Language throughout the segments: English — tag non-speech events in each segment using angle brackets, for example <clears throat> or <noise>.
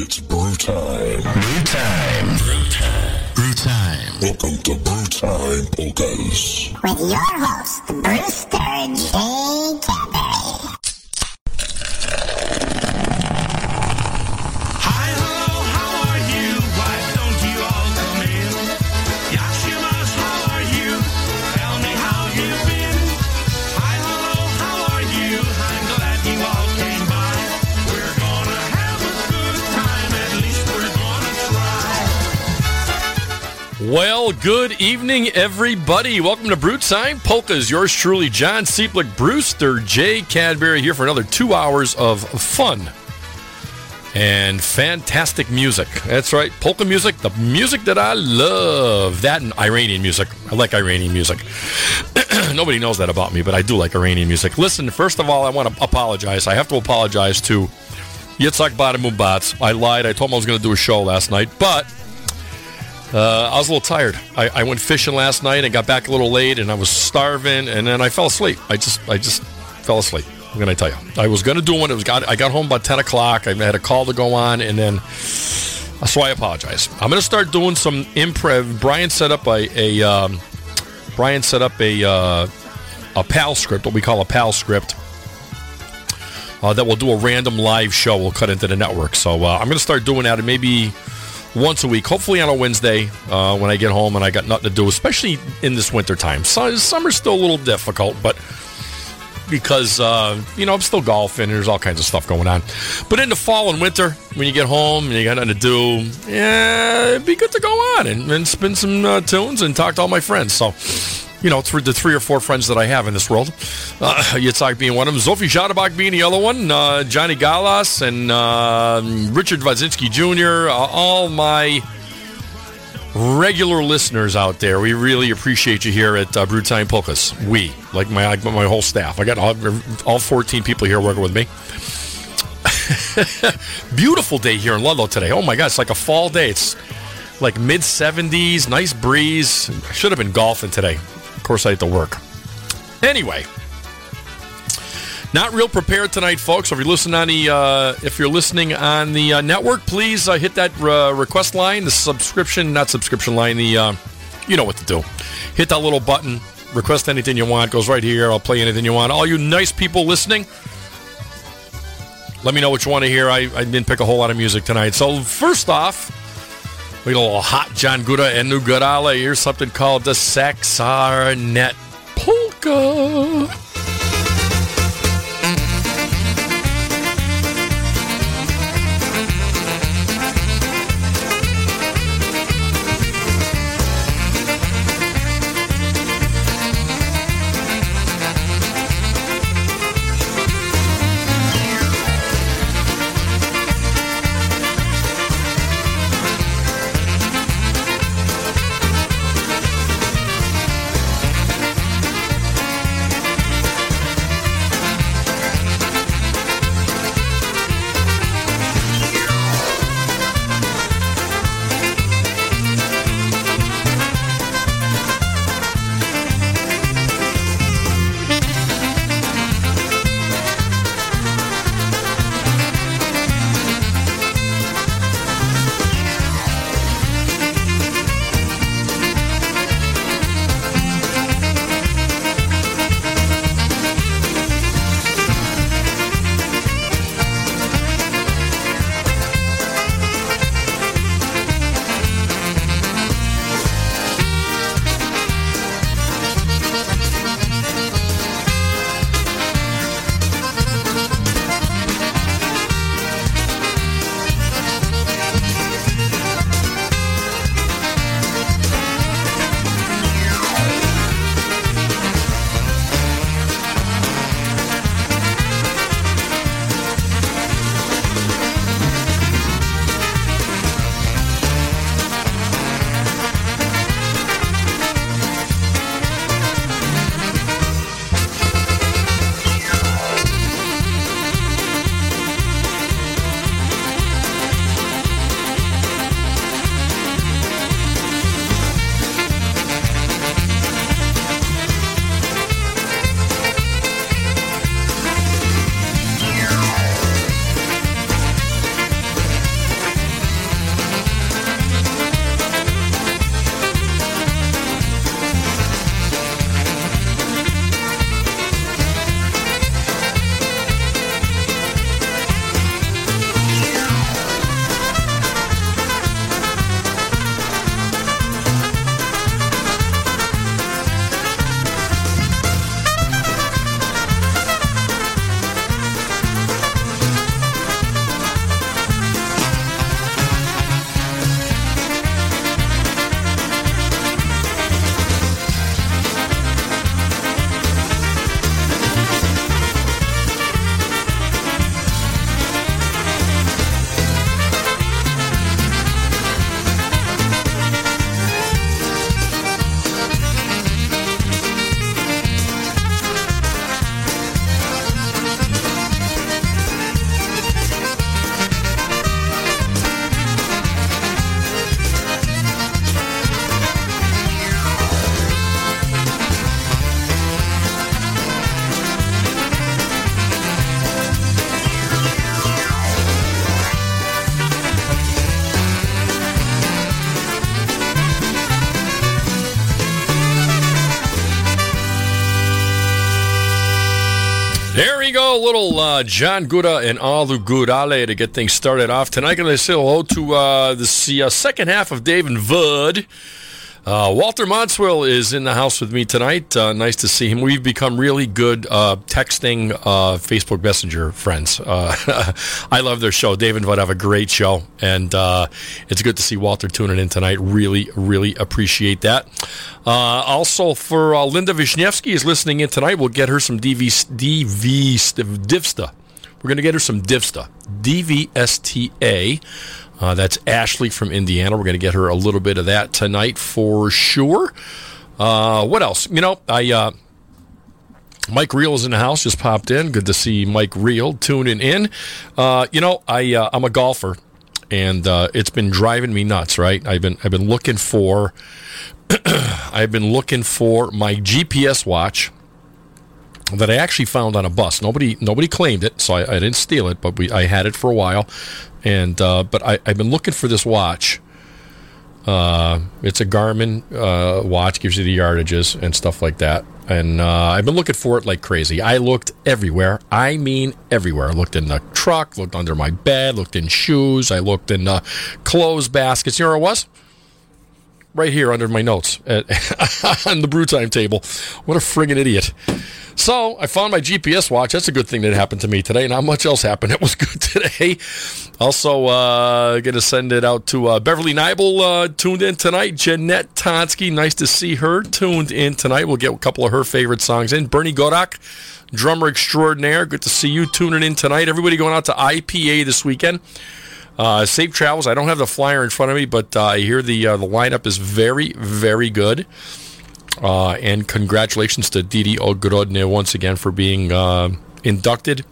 It's brew time. Brew time. Brew time. Brew time. Welcome to Brew Time Polkas. with your host, Brewster J. Cadbury. Well, good evening, everybody. Welcome to Brew Time Polkas. Yours truly, John Cieplik, Brewster J. Cadbury, here for another two hours of fun and fantastic music. That's right, polka music, the music that I love. That and Iranian music. I like Iranian music. <clears throat> Nobody knows that about me, but I do like Iranian music. Listen, first of all, I want to apologize. I have to apologize to Yitzhak Badamubatz. I lied. I told him I was going to do a show last night, but uh, I was a little tired. I, I went fishing last night and got back a little late, and I was starving, and then I fell asleep. I just, I just fell asleep. I'm gonna tell you. I was gonna do one. It was got. I got home about ten o'clock. I had a call to go on, and then so I apologize. I'm gonna start doing some improv. Brian set up a, a um, Brian set up a uh, a PAL script, what we call a PAL script. Uh, that will do a random live show. We'll cut into the network. So uh, I'm going to start doing that, and maybe once a week, hopefully on a Wednesday uh, when I get home and I got nothing to do, especially in this winter time. So, summer's still a little difficult, but because uh, you know I'm still golfing. There's all kinds of stuff going on. But in the fall and winter, when you get home and you got nothing to do, yeah, it'd be good to go on and, and spin some uh, tunes and talk to all my friends. So. You know, through the three or four friends that I have in this world, uh, <laughs> Yitzhak being one of them, Zofie Jadabak being the other one, uh, Johnny Galas and uh, Richard Wazinski Jr., uh, all my regular listeners out there. We really appreciate you here at uh, Brew Time Polkas. We, like my my whole staff. I got all, all 14 people here working with me. <laughs> Beautiful day here in Ludlow today. Oh my God, it's like a fall day. It's like mid 70s, nice breeze. I should have been golfing today. Course, I had to work. Anyway, not real prepared tonight, folks. If you're listening on the uh, if you're listening on the uh, network, please uh, hit that uh, request line, the subscription, not subscription line. The uh, you know what to do. Hit that little button. Request anything you want. Goes right here. I'll play anything you want. All you nice people listening, let me know what you want to hear. I, I didn't pick a whole lot of music tonight. So first off, we got a little hot John Guda and Nugarala. Here's something called the Saxarnet Polka. Little uh, John Guda and Alu Gudale to get things started off tonight. Going to say hello to uh, the uh, second half of Dave and Vud. Uh, Walter Monswell is in the house with me tonight. Uh, nice to see him. We've become really good uh, texting uh, Facebook Messenger friends. Uh, <laughs> I love their show. Dave and Vud have a great show, and uh, it's good to see Walter tuning in tonight. Really, really appreciate that. also, for Linda Wisniewski is listening in tonight. We'll get her some DV, DV Divsta. We're going to get her some Divsta. DVSTA. Uh, that's Ashley from Indiana. We're going to get her a little bit of that tonight for sure. Uh, what else? You know, I uh, Mike Reel is in the house. Just popped in. Good to see Mike Reel tuning in. Uh, you know, I uh, I'm a golfer, and uh, it's been driving me nuts. Right? I've been I've been looking for <clears throat> I've been looking for my GPS watch that I actually found on a bus. Nobody nobody claimed it, so I, I didn't steal it, but we I had it for a while. And uh, but I, have been looking for this watch. Uh, it's a Garmin uh, watch, gives you the yardages and stuff like that. And uh, I've been looking for it like crazy. I looked everywhere. I mean, everywhere. I looked in the truck, looked under my bed, looked in shoes. I looked in clothes baskets. You know where it was? Right here under my notes at, <laughs> on the brew time table. What a friggin' idiot. So I found my GPS watch. That's a good thing that happened to me today. Not much else happened. <laughs> It was good today. Also, uh, going to send it out to uh, Beverly Nibel uh, tuned in tonight. Jeanette Tonsky, nice to see her tuned in tonight. We'll get a couple of her favorite songs in. Bernie Godak, drummer extraordinaire. Good to see you tuning in tonight. Everybody going out to IPA this weekend. Uh, safe travels. I don't have the flyer in front of me, but uh, I hear the uh, the lineup is very, very good. Uh, and congratulations to Didi Ogrodne once again for being uh, inducted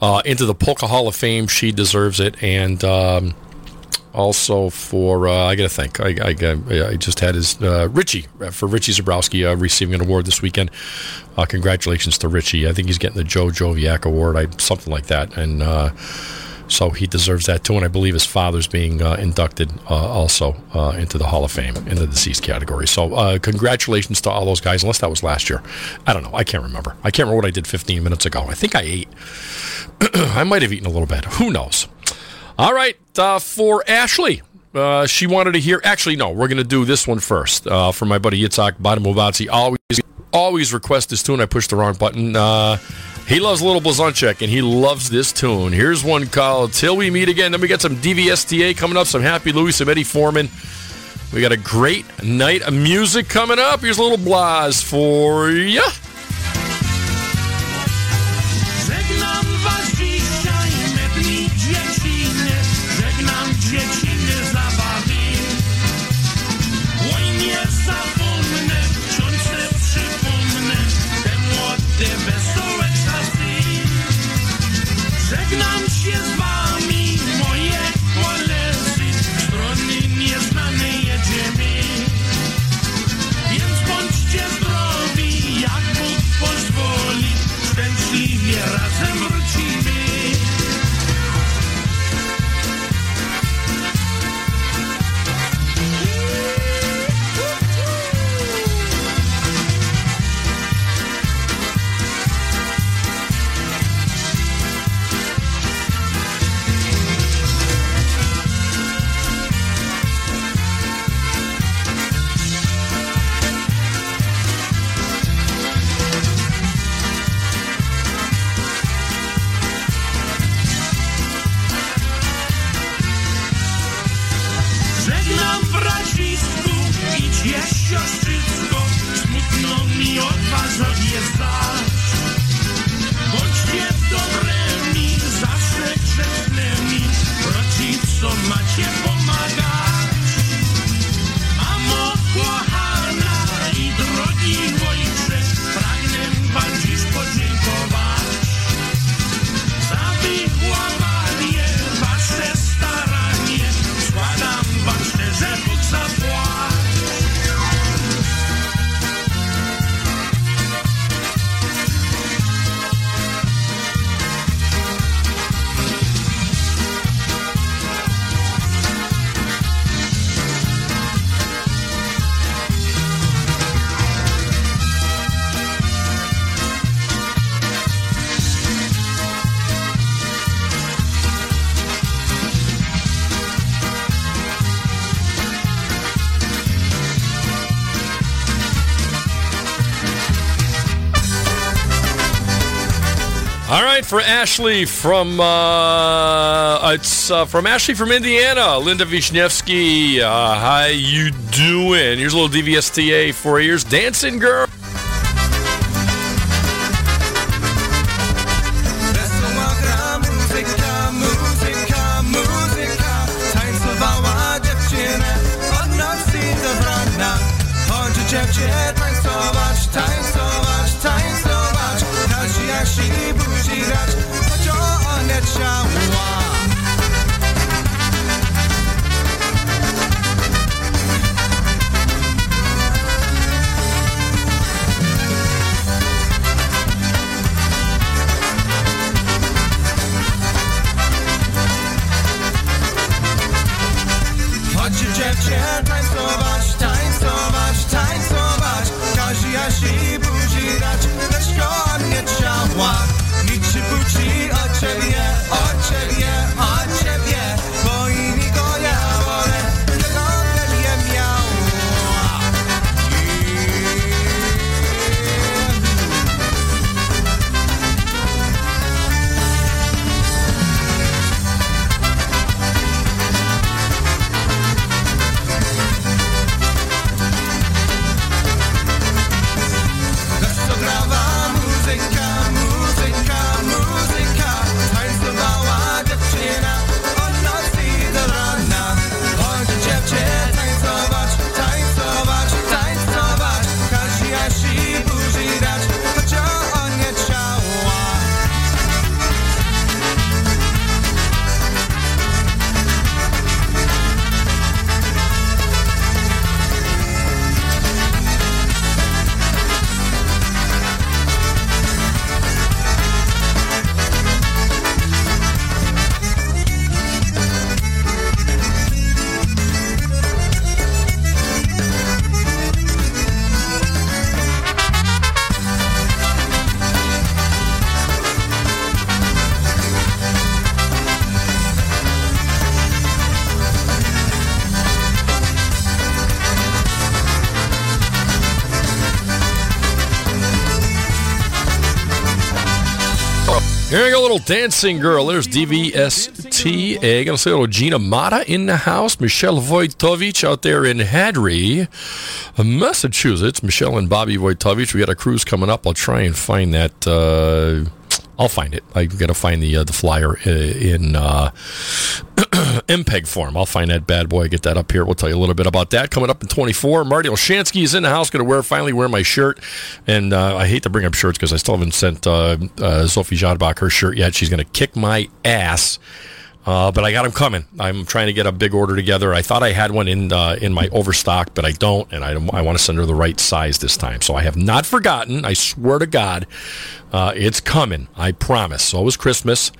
uh, into the Polka Hall of Fame. She deserves it. And um, also for, uh, I got to thank, I, I, I, just had his, uh, Richie, for Richie Zabrowski uh, receiving an award this weekend. congratulations to Richie. I think he's getting the Joe Joviak Award, I, something like that. And so he deserves that too. And I believe his father's being uh, inducted uh, also uh, into the Hall of Fame in the deceased category. So uh, congratulations to all those guys, unless that was last year. I don't know. I can't remember. I can't remember what I did 15 minutes ago. I think I ate. <clears throat> I might have eaten a little bit. Who knows? All right. Uh, for Ashley. Uh, she wanted to hear. Actually, no. We're going to do this one first. for my buddy Yitzhak Badamovazi. Always, always request this tune. I pushed the wrong button. He loves Little Blazonczyk, and he loves this tune. Here's one called Till We Meet Again. Then we got some DVSTA coming up, some Happy Louie, some Eddie Forman. We got a great night of music coming up. Here's a little blaz for ya. For Ashley from uh, it's uh, from Ashley from Indiana, Linda Wisniewski. Uh, how you doing? Here's a little DVSTA for years, Dancing Girl. Dancing girl. There's DVST. I'm gonna say a little Gina Mata in the house. Michelle Wojtovich out there in Hadley, Massachusetts. Michelle and Bobby Wojtovich. We got a cruise coming up. I'll try and find that. Uh, I'll find it. I got to find the uh, the flyer uh, in uh, MPEG form. I'll find that bad boy. Get that up here. We'll tell you a little bit about that coming up in 24. Marty Olshansky is in the house. Going to wear finally wear my shirt. And uh, I hate to bring up shirts because I still haven't sent uh, uh, Sophie Jadbach her shirt yet. She's going to kick my ass. Uh, but I got them coming. I'm trying to get a big order together. I thought I had one in uh, in my overstock, but I don't, and I, I want to send her the right size this time. So I have not forgotten. I swear to God, uh, it's coming. I promise. So it was Christmas,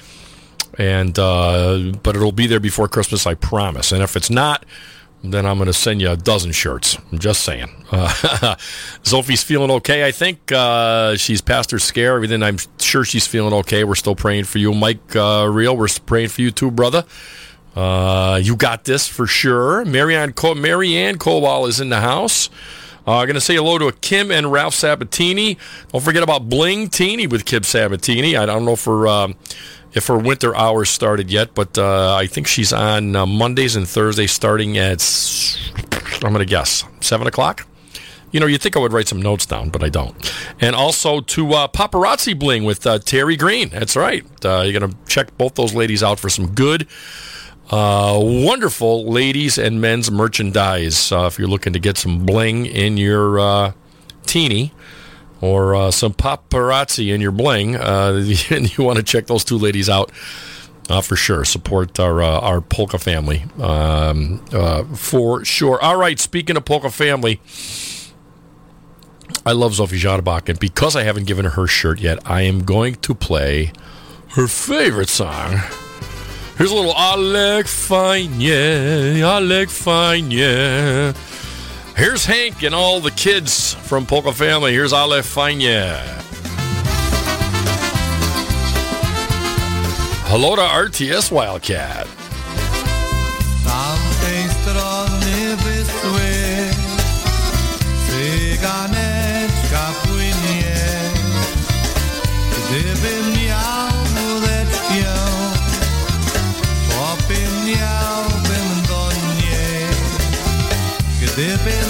and uh, but it'll be there before Christmas. I promise. And if it's not, then I'm going to send you a dozen shirts. I'm just saying. Uh, <laughs> Sophie's feeling okay, I think. Uh, she's past her scare. Everything, I'm sure she's feeling okay. We're still praying for you. Mike uh, Real, we're praying for you too, brother. Uh, you got this for sure. Marianne, Co- Marianne Kowal is in the house. Uh, I'm going to say hello to Kim and Ralph Sabatini. Don't forget about Bling Teeny with Kim Sabatini. I don't know if her, um, if her winter hours started yet, but uh, I think she's on uh, Mondays and Thursdays starting at, I'm going to guess, 7 o'clock? You know, you'd think I would write some notes down, but I don't. And also to uh, Paparazzi Bling with uh, Terry Green. That's right. Uh, you're going to check both those ladies out for some good uh, wonderful ladies and men's merchandise. Uh, if you're looking to get some bling in your uh, teeny or uh, some paparazzi in your bling, uh, <laughs> and you want to check those two ladies out. Uh, for sure, support our our polka family um, for sure. All right, speaking of polka family, I love Zofie Jadabach, and because I haven't given her her shirt yet, I am going to play her favorite song. Here's a little Alec Fine, yeah, Alec Fine, yeah. Here's Hank and all the kids from Polka Family. Here's Alec Fine, yeah. Hello to RTS Wildcat. tamtej By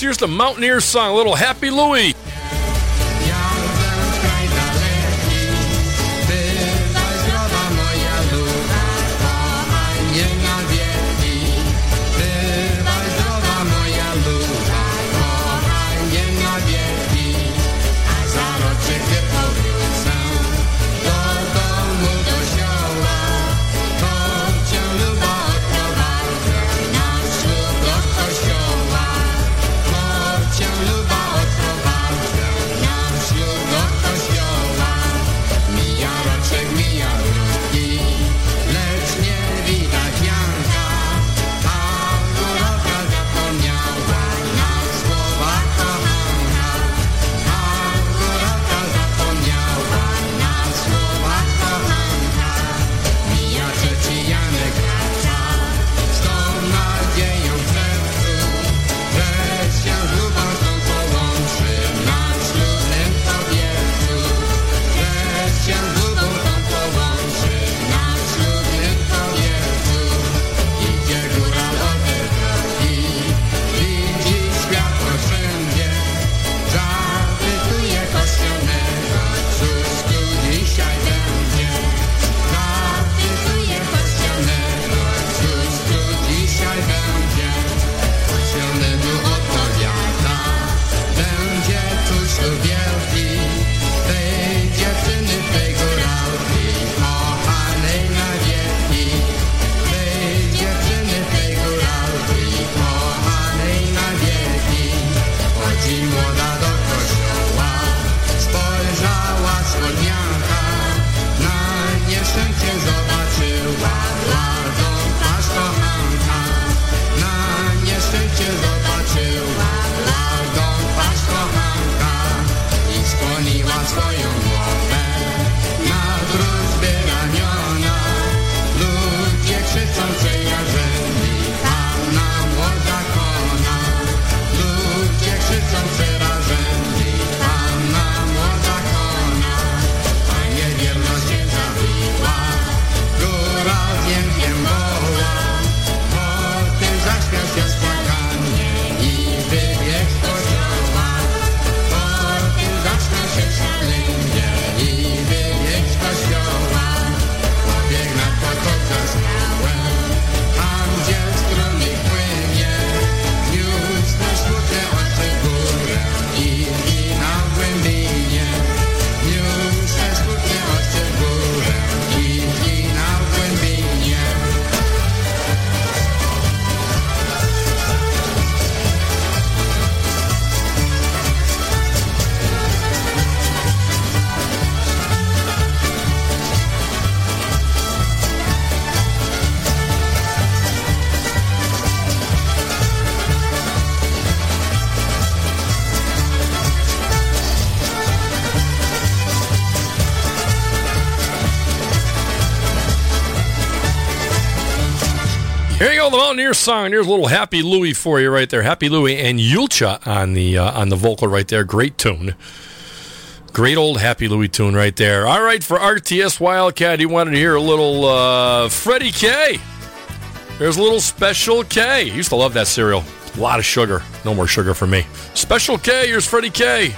here's the Mountaineers song, a little Happy Louie. Song. Here's a little Happy Louie for you right there. Happy Louie and Yulcha on the uh, on the vocal right there. Great tune. Great old Happy Louie tune right there. All right, for RTS Wildcat, he wanted to hear a little uh, Freddie K. There's a little Special K. Used to love that cereal. A lot of sugar. No more sugar for me. Special K, here's Freddie K.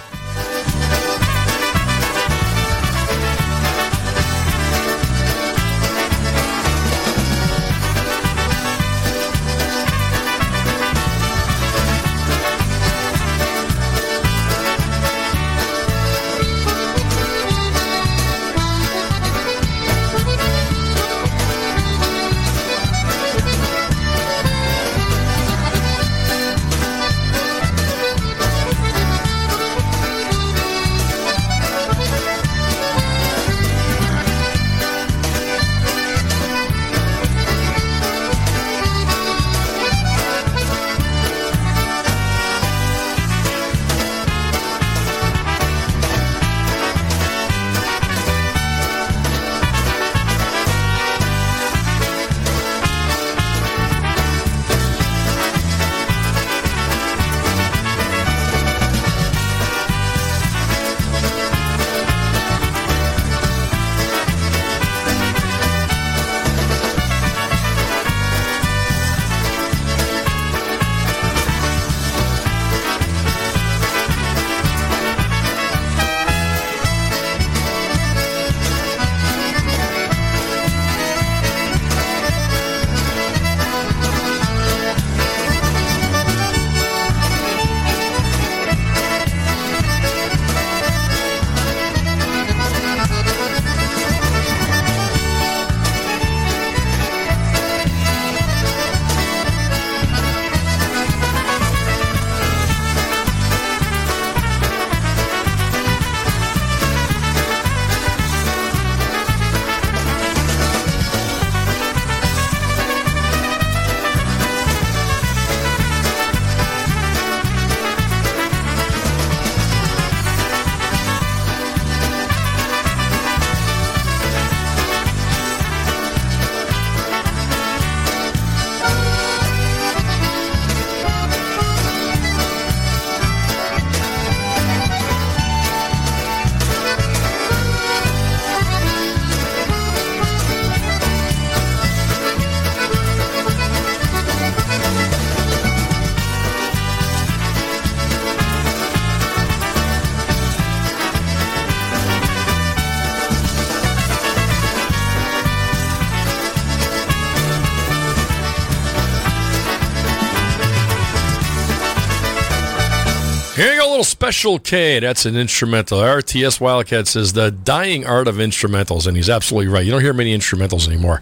Special K. That's an instrumental. RTS Wildcat says the dying art of instrumentals, and he's absolutely right. You don't hear many instrumentals anymore.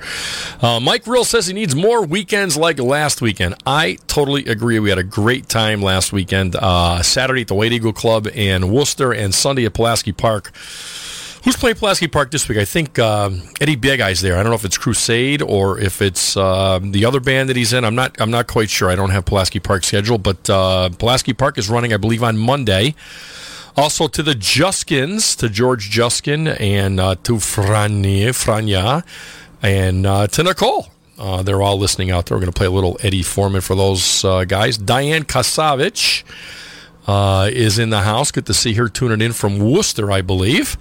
Uh, Mike Real says he needs more weekends like last weekend. I totally agree. We had a great time last weekend. Uh, Saturday at the White Eagle Club in Worcester, and Sunday at Pulaski Park. Who's playing Pulaski Park this week? I think um, Eddie Biegai's there. I don't know if it's Crusade or if it's uh, the other band that he's in. I'm not. I'm not quite sure. I don't have Pulaski Park scheduled, but uh, Pulaski Park is running, I believe, on Monday. Also to the Juskins, to George Juskin, and uh, to Franya, Franya, and uh, to Nicole. Uh, they're all listening out there. We're going to play a little Eddie Forman for those uh, guys. Diane Kasavich is in the house. Good to see her tuning in from Worcester, I believe.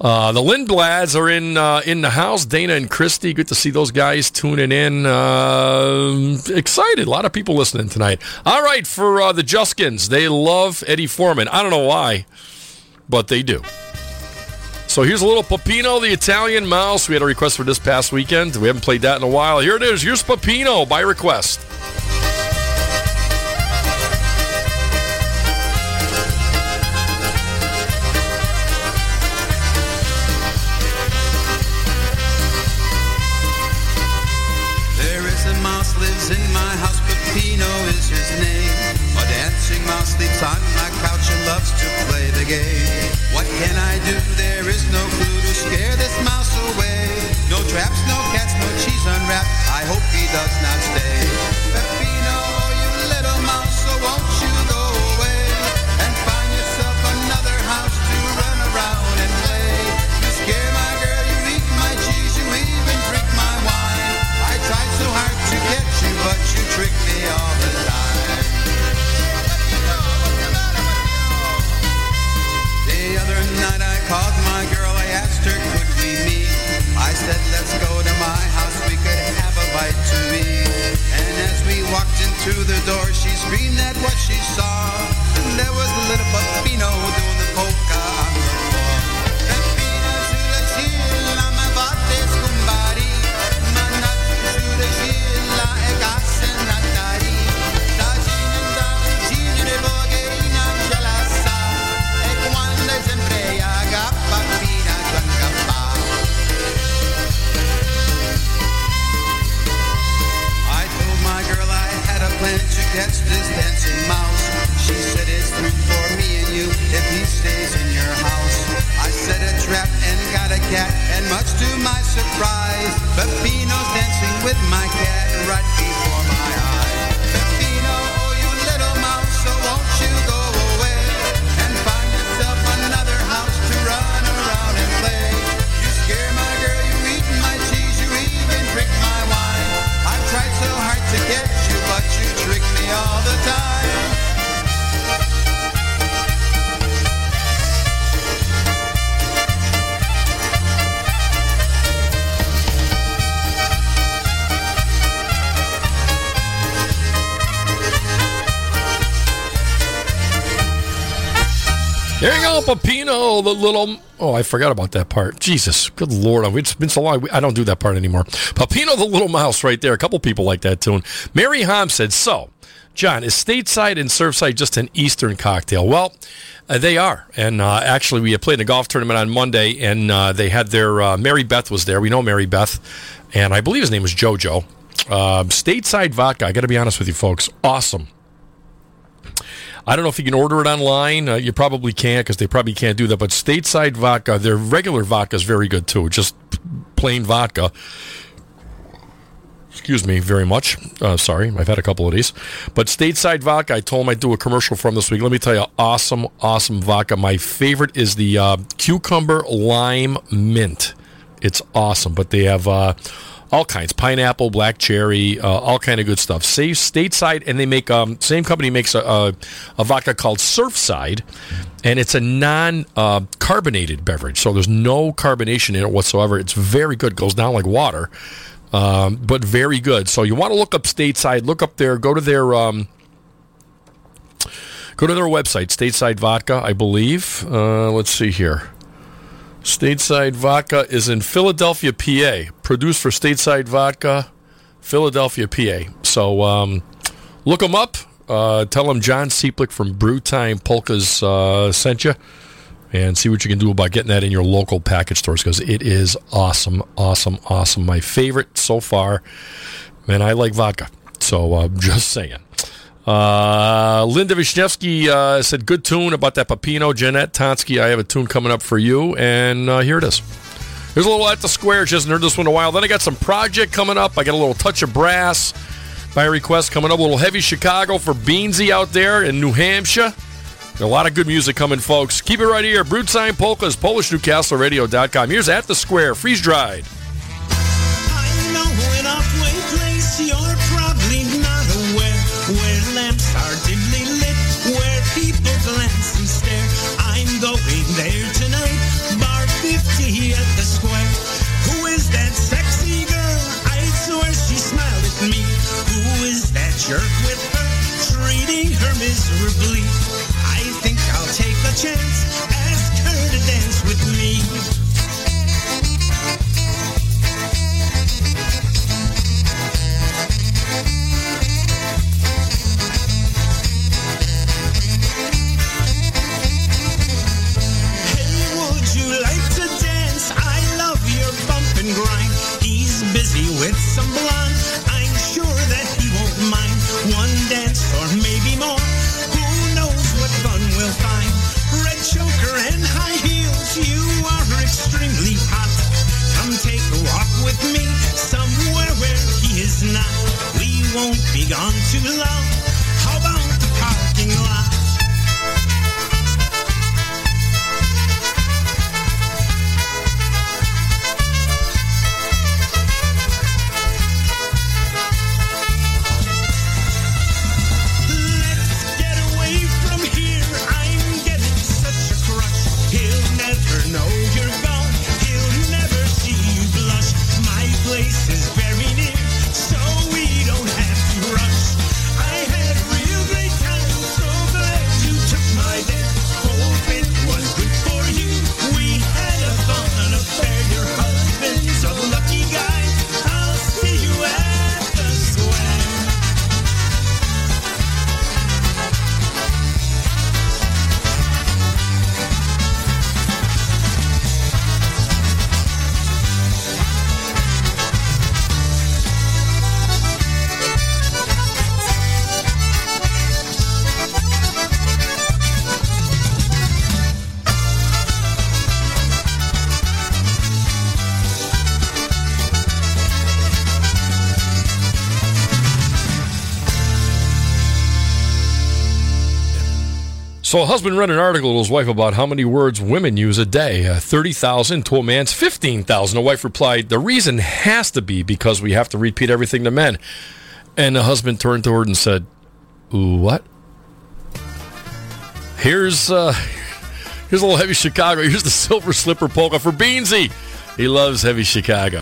Uh, the Lindblads are in uh, in the house. Dana and Christy, good to see those guys tuning in. Uh, excited, a lot of people listening tonight. All right, for uh, the Juskins, they love Eddie Forman. I don't know why, but they do. So here's a little Pepino, the Italian Mouse. We had a request for this past weekend. We haven't played that in a while. Here it is. Here's Pepino by request. No walked into the door, she screamed at what she saw. There was the little Pepino doing the Pope catch this dancing mouse. She said it's through for me and you if he stays in your house. I set a trap and got a cat, and much to my surprise, Peppino's dancing with my cat right Pepino, the little. Oh, I forgot about that part. Jesus, good lord, it's been so long. I don't do that part anymore. Pepino, the little mouse, right there. A couple people like that tune. Mary Hom said, "So, John, is stateside and Surfside just an Eastern cocktail?" Well, uh, they are, and uh, actually, we played in a golf tournament on Monday, and uh, they had their uh, Mary Beth was there. We know Mary Beth, and I believe his name was JoJo. Uh, stateside vodka. I got to be honest with you, folks. Awesome. I don't know if you can order it online. Uh, you probably can't because they probably can't do that. But stateside vodka, their regular vodka is very good too. Just plain vodka. Excuse me very much. Uh, sorry, I've had a couple of these. But stateside vodka, I told them I'd do a commercial for from this week. Let me tell you, awesome, awesome vodka. My favorite is the uh, cucumber lime mint. It's awesome. But they have uh, all kinds. Pineapple black cherry uh, all kind of good stuff. Save stateside and they make um, same company makes a, a, a vodka called surfside and it's a non uh, carbonated beverage. So there's no carbonation in it whatsoever. It's very good. Goes down like water um, but very good. So you want to look up stateside. Look up there. Go to their um, go to their website stateside vodka i believe. Uh, let's see here Stateside Vodka is in Philadelphia, PA. Produced for Stateside Vodka, Philadelphia, PA. So um, look them up. Uh, tell them John Cieplik from Brew Time Polkas uh, sent you. And see what you can do about getting that in your local package stores because it is awesome, awesome, awesome. My favorite so far. And I like vodka. So uh, <laughs> just saying. Uh, Linda Wisniewski uh, said, good tune about that Pepino. Jeanette Tonsky, I have a tune coming up for you. And uh, here it is. Here's a little at the square. She hasn't heard this one in a while. Then I got some project coming up. I got a little touch of brass by request coming up. A little heavy Chicago for Beansy out there in New Hampshire. A lot of good music coming, folks. Keep it right here. Brew Time Polkas, PolishNewcastleRadio.com. Here's At the Square, freeze dried. Chance, ask her to dance with me. Hey, would you Gone too long. So, a husband read an article to his wife about how many words women use a day uh, 30,000 to a man's 15,000. The wife replied, The reason has to be because we have to repeat everything to men. And the husband turned to her and said, What? Here's, uh, here's a little heavy Chicago. Here's the silver slipper polka for Beansy. He loves heavy Chicago.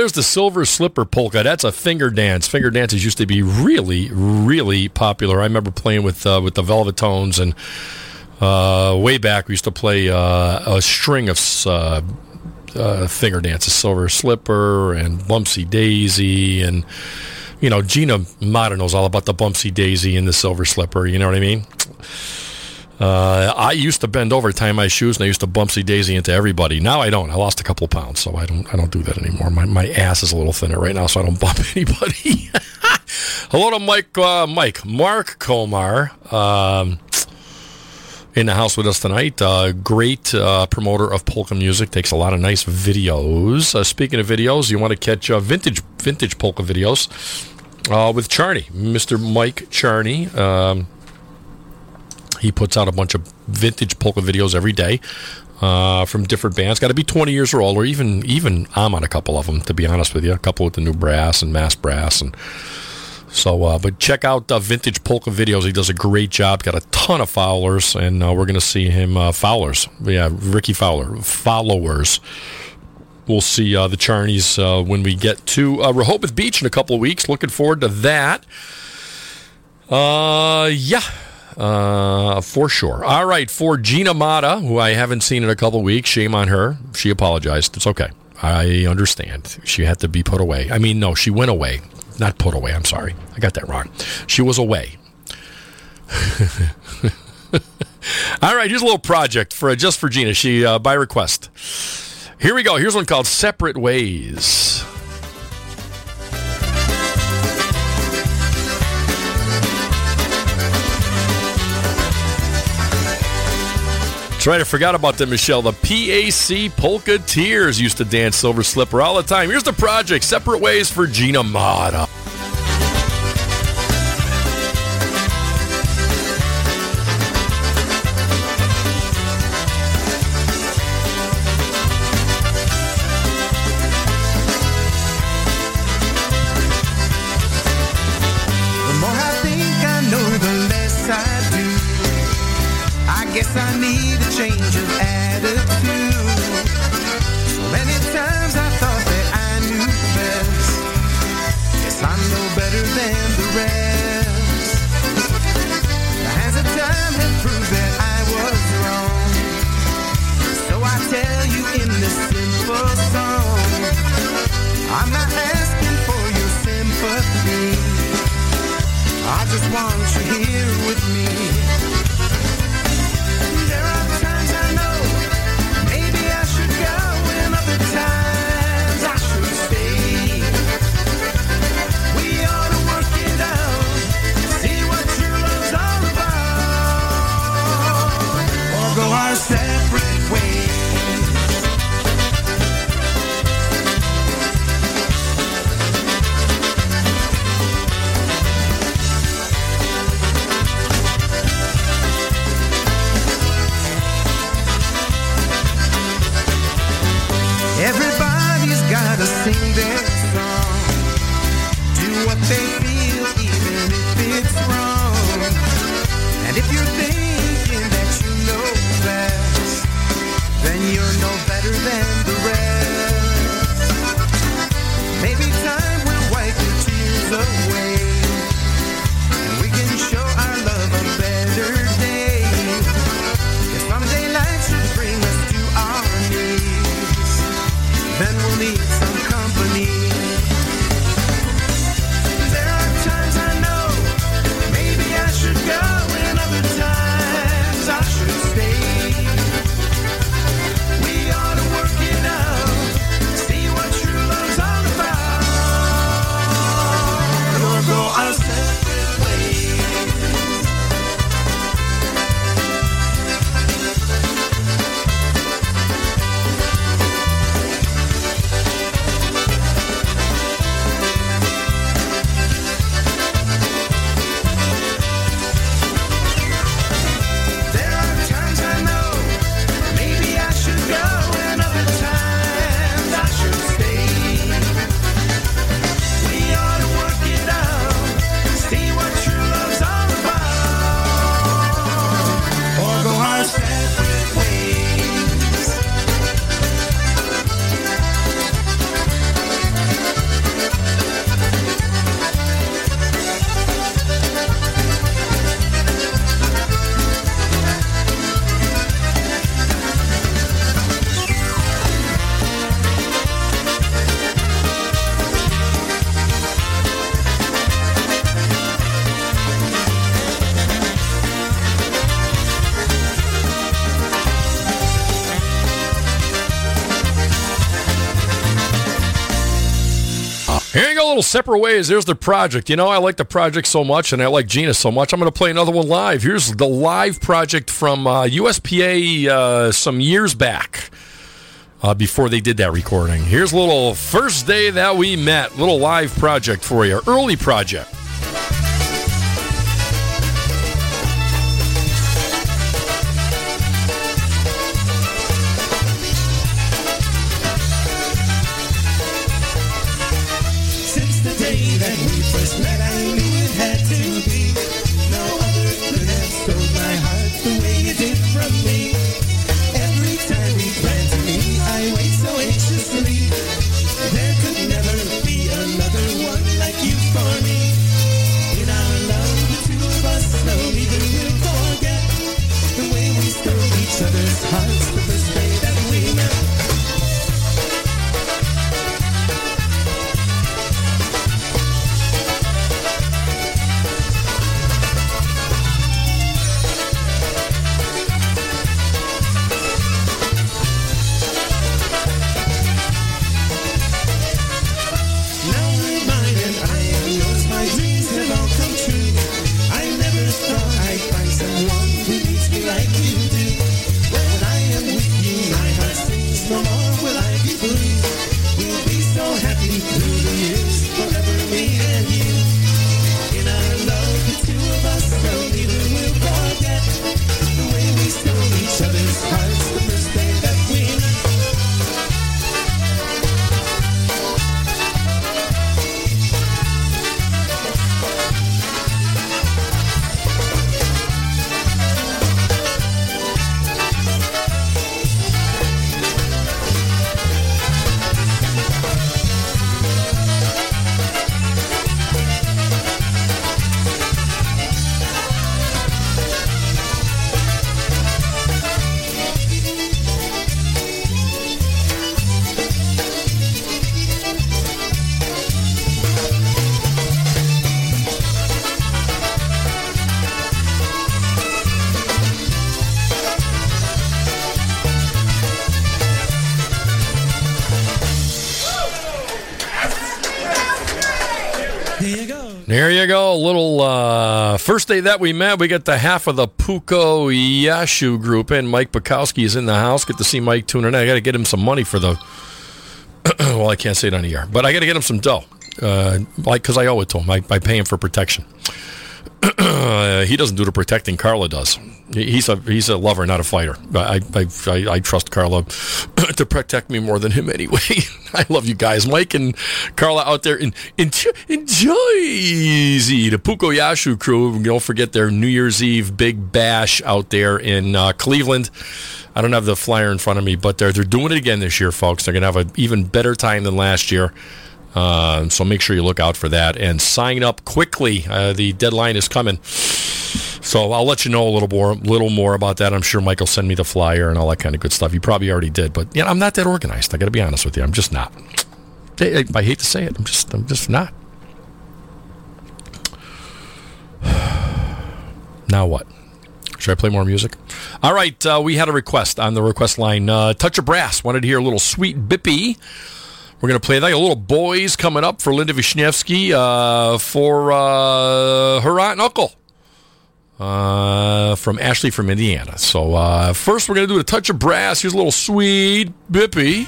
There's the silver slipper polka. That's a finger dance. Finger dances used to be really, really popular. I remember playing with uh, with the Velvet Tones, and uh, way back we used to play uh, a string of uh, uh, finger dances, silver slipper and Bumpsy Daisy, and you know Gina Mata knows all about the Bumpsy Daisy and the silver slipper. You know what I mean? Uh, I used to bend over, to tie my shoes, and I used to bumpsy daisy into everybody. Now I don't. I lost a couple pounds, so I don't. I don't do that anymore. My my ass is a little thinner right now, so I don't <laughs> bump anybody. <laughs> Hello to Mike. Uh, Mike Mark Komar. Um, in the house with us tonight. Uh, great uh, promoter of polka music. Takes a lot of nice videos. Uh, speaking of videos, you want to catch uh, vintage vintage polka videos uh, with Charney, Mr. Mike Charney. Um, he puts out a bunch of vintage polka videos every day uh, from different bands. Got to be 20 years or older. Even even I'm on a couple of them, to be honest with you. A couple with the new brass and mass brass and. So, uh, but check out uh, Vintage Polka videos. He does a great job. Got a ton of followers, and uh, we're going to see him uh, followers. Yeah, Ricky Fowler followers. We'll see uh, the Charnies uh, when we get to uh, Rehoboth Beach in a couple of weeks. Looking forward to that. Yeah. Uh, for sure. All right, for Gina Mata, who I haven't seen in a couple weeks, shame on her. She apologized. It's okay. I understand. She had to be put away. I mean, no, she went away. Not put away. I'm sorry. I got that wrong. She was away. <laughs> All right, here's a little project for just for Gina. She uh, by request. Here we go. Here's one called "Separate Ways." That's right. I forgot about them, Michelle. The PAC Polka Tears used to dance Silver Slipper all the time. Here's the project Separate Ways for Gina Mata. separate ways. There's the project. You know, I like the project so much, and I like Gina so much. I'm going to play another one live. Here's the live project from uh, USPA uh, some years back. Uh, before they did that recording. Here's a little first day that we met, little live project for you, early project. First day that we met, we got the half of the Puko Yashu group and Mike Bukowski is in the house. Get to see Mike tuning in. I got to get him some money for the. <clears throat> well, I can't say it on the air, but I got to get him some dough, uh, like because I owe it to him. I, I pay him for protection. <clears throat> He doesn't do the protecting. Carla does. He's a he's a lover, not a fighter. I I, I, I trust Carla <clears throat> to protect me more than him anyway. <laughs> I love you guys, Mike and Carla out there in in Jersey. The Puko Yashu crew. Don't forget their New Year's Eve big bash out there in uh, Cleveland. I don't have the flyer in front of me, but they're they're doing it again this year, folks. They're gonna have an even better time than last year. Uh, so make sure you look out for that and sign up quickly. Uh, the deadline is coming. So I'll let you know a little more, little more about that. I'm sure Mike will send me the flyer and all that kind of good stuff. You probably already did, but yeah, I'm not that organized. I got to be honest with you. I'm just not. I, I- I hate to say it. I'm just, I'm just not. <sighs> Now what? Should I play more music? All right, uh, we had a request on the request line. Uh, Touch of Brass wanted to hear a little sweet bippy. We're going to play that. A little boys coming up for Linda Wisniewski uh, for uh, her aunt and uncle uh, from Ashley from Indiana. So uh, first, we're going to do a touch of brass. Here's a little sweet bippy.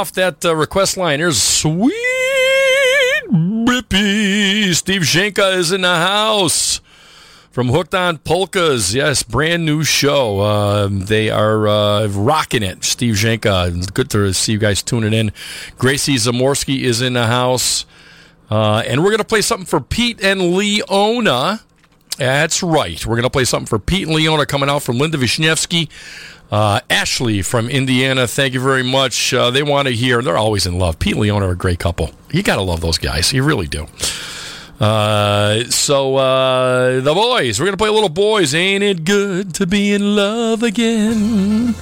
Off that uh, request line. Here's sweet bippy. Steve Schenka is in the house from Hooked on Polkas. Yes, brand new show. Um, they are uh, rocking it. Steve Schenka. It's good to see you guys tuning in. Gracie Zamorski is in the house. Uh, and we're going to play something for Pete and Leona. That's right. We're going to play something for Pete and Leona coming out from Linda Wisniewski. Uh, Ashley from Indiana, thank you very much. Uh, they want to hear, they're always in love. Pete and Leona are a great couple. You got to love those guys. You really do. Uh, so uh, the boys, we're gonna play a little boys. Ain't it good to be in love again?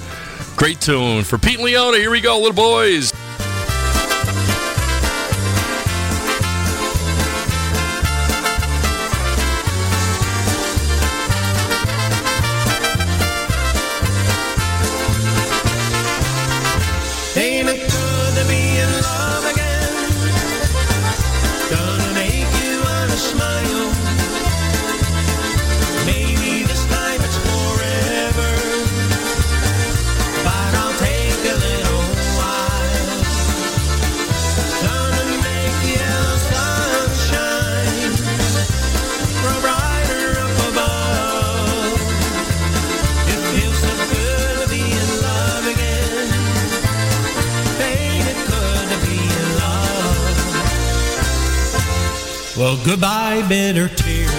Great tune for Pete and Leona. Here we go, little boys. Well, goodbye, bitter teardrop.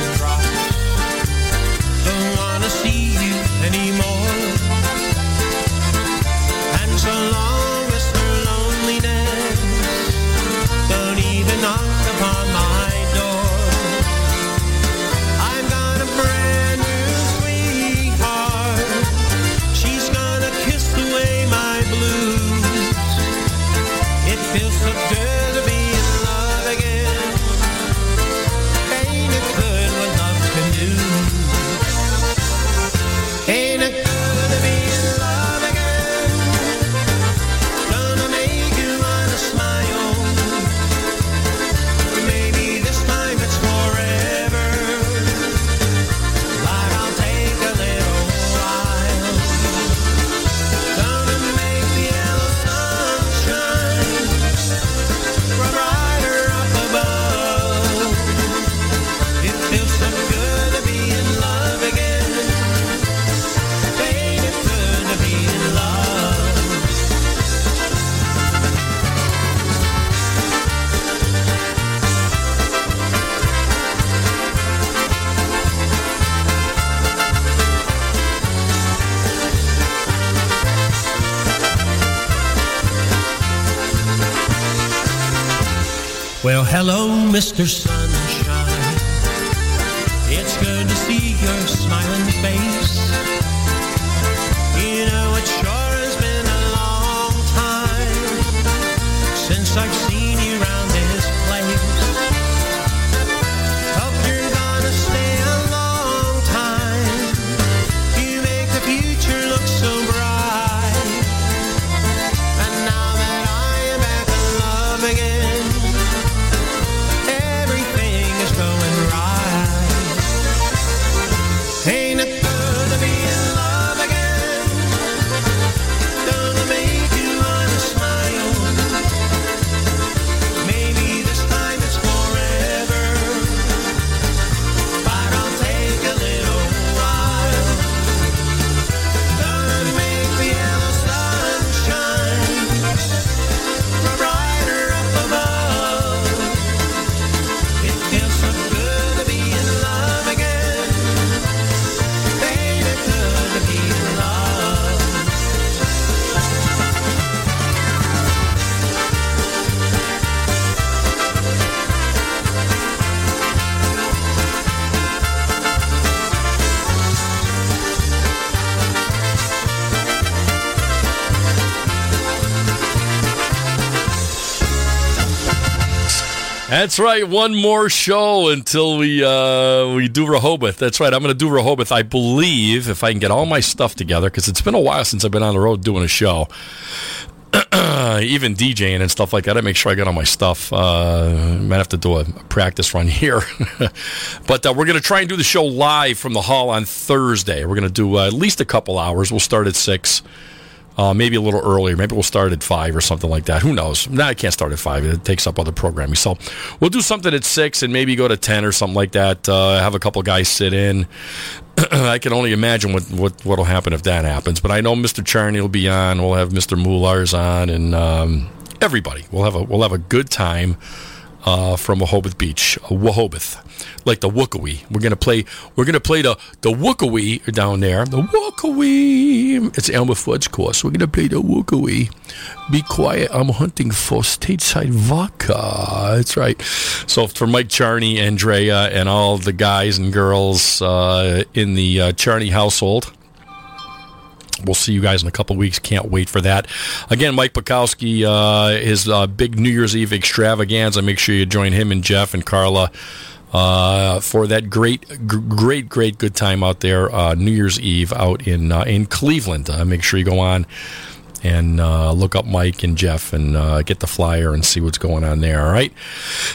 Hello, That's right. One more show until we uh, we do Rehoboth. That's right. I'm going to do Rehoboth. I believe if I can get all my stuff together because it's been a while since I've been on the road doing a show. <clears throat> Even DJing and stuff like that. I make sure I get all my stuff. Uh, might have to do a practice run <laughs> here, but uh, we're going to try and do the show live from the hall on Thursday. We're going to do uh, at least a couple hours. We'll start at six. Uh, maybe a little earlier. Maybe we'll start at five or something like that. Who knows? Nah, I can't start at five. It takes up other programming. So we'll do something at six and maybe go to ten or something like that. Uh, have a couple guys sit in. <clears throat> I can only imagine what what what'll happen if that happens. But I know Mr. Charney will be on. We'll have Mr. Moulars on, and um, everybody. We'll have a we'll have a good time. Uh, from Wahobeth Beach, Wahobeth, like the Wookawee. We're gonna play. We're gonna play the the Wookawee down there. The Wookawee. It's Elmer Fudd's course. We're gonna play the Wookawee. Be quiet. I'm hunting for stateside vodka. That's right. So for Mike Charney, Andrea, and all the guys and girls uh, in the uh, Charney household. We'll see you guys in a couple weeks. Can't wait for that. Again, Mike Bukowski, uh, his uh, big New Year's Eve extravaganza. Make sure you join him and Jeff and Carla uh, for that great, great, great good time out there. Uh, New Year's Eve out in uh, in Cleveland. Uh, make sure you go on and uh, look up Mike and Jeff and uh, get the flyer and see what's going on there. All right.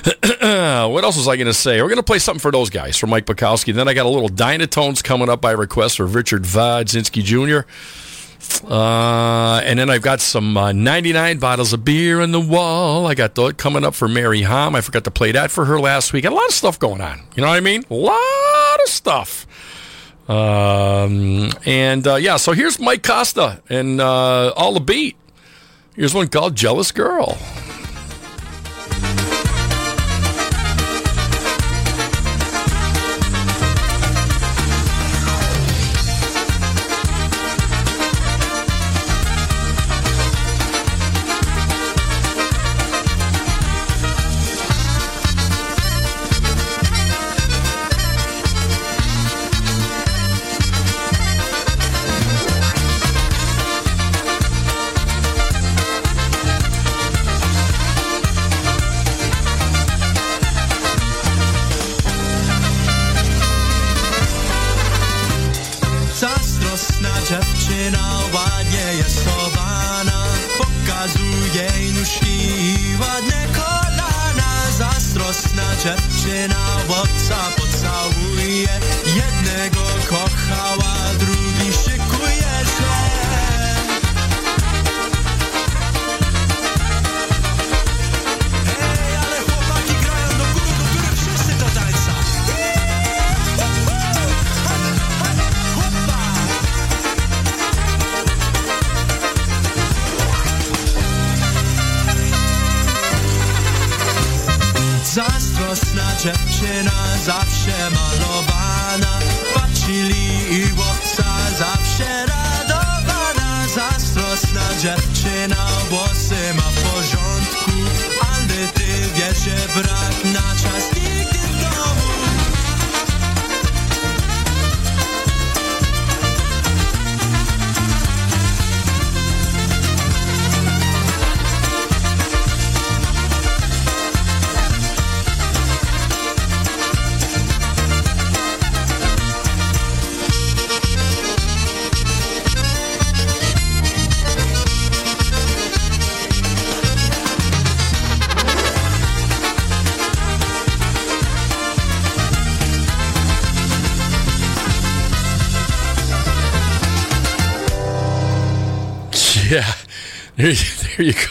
<clears throat> what else was I going to say? We're going to play something for those guys for Mike Bukowski. Then I got a little Dynatones coming up by request for Richard Vodzinski Jr. Uh, and then I've got some uh, 99 bottles of beer on the wall. I got that coming up for Mary Hom. I forgot to play that for her last week. A lot of stuff going on. You know what I mean? A lot of stuff. Um, and uh, yeah, so here's Mike Costa and uh, all the beat. Here's one called Jealous Girl.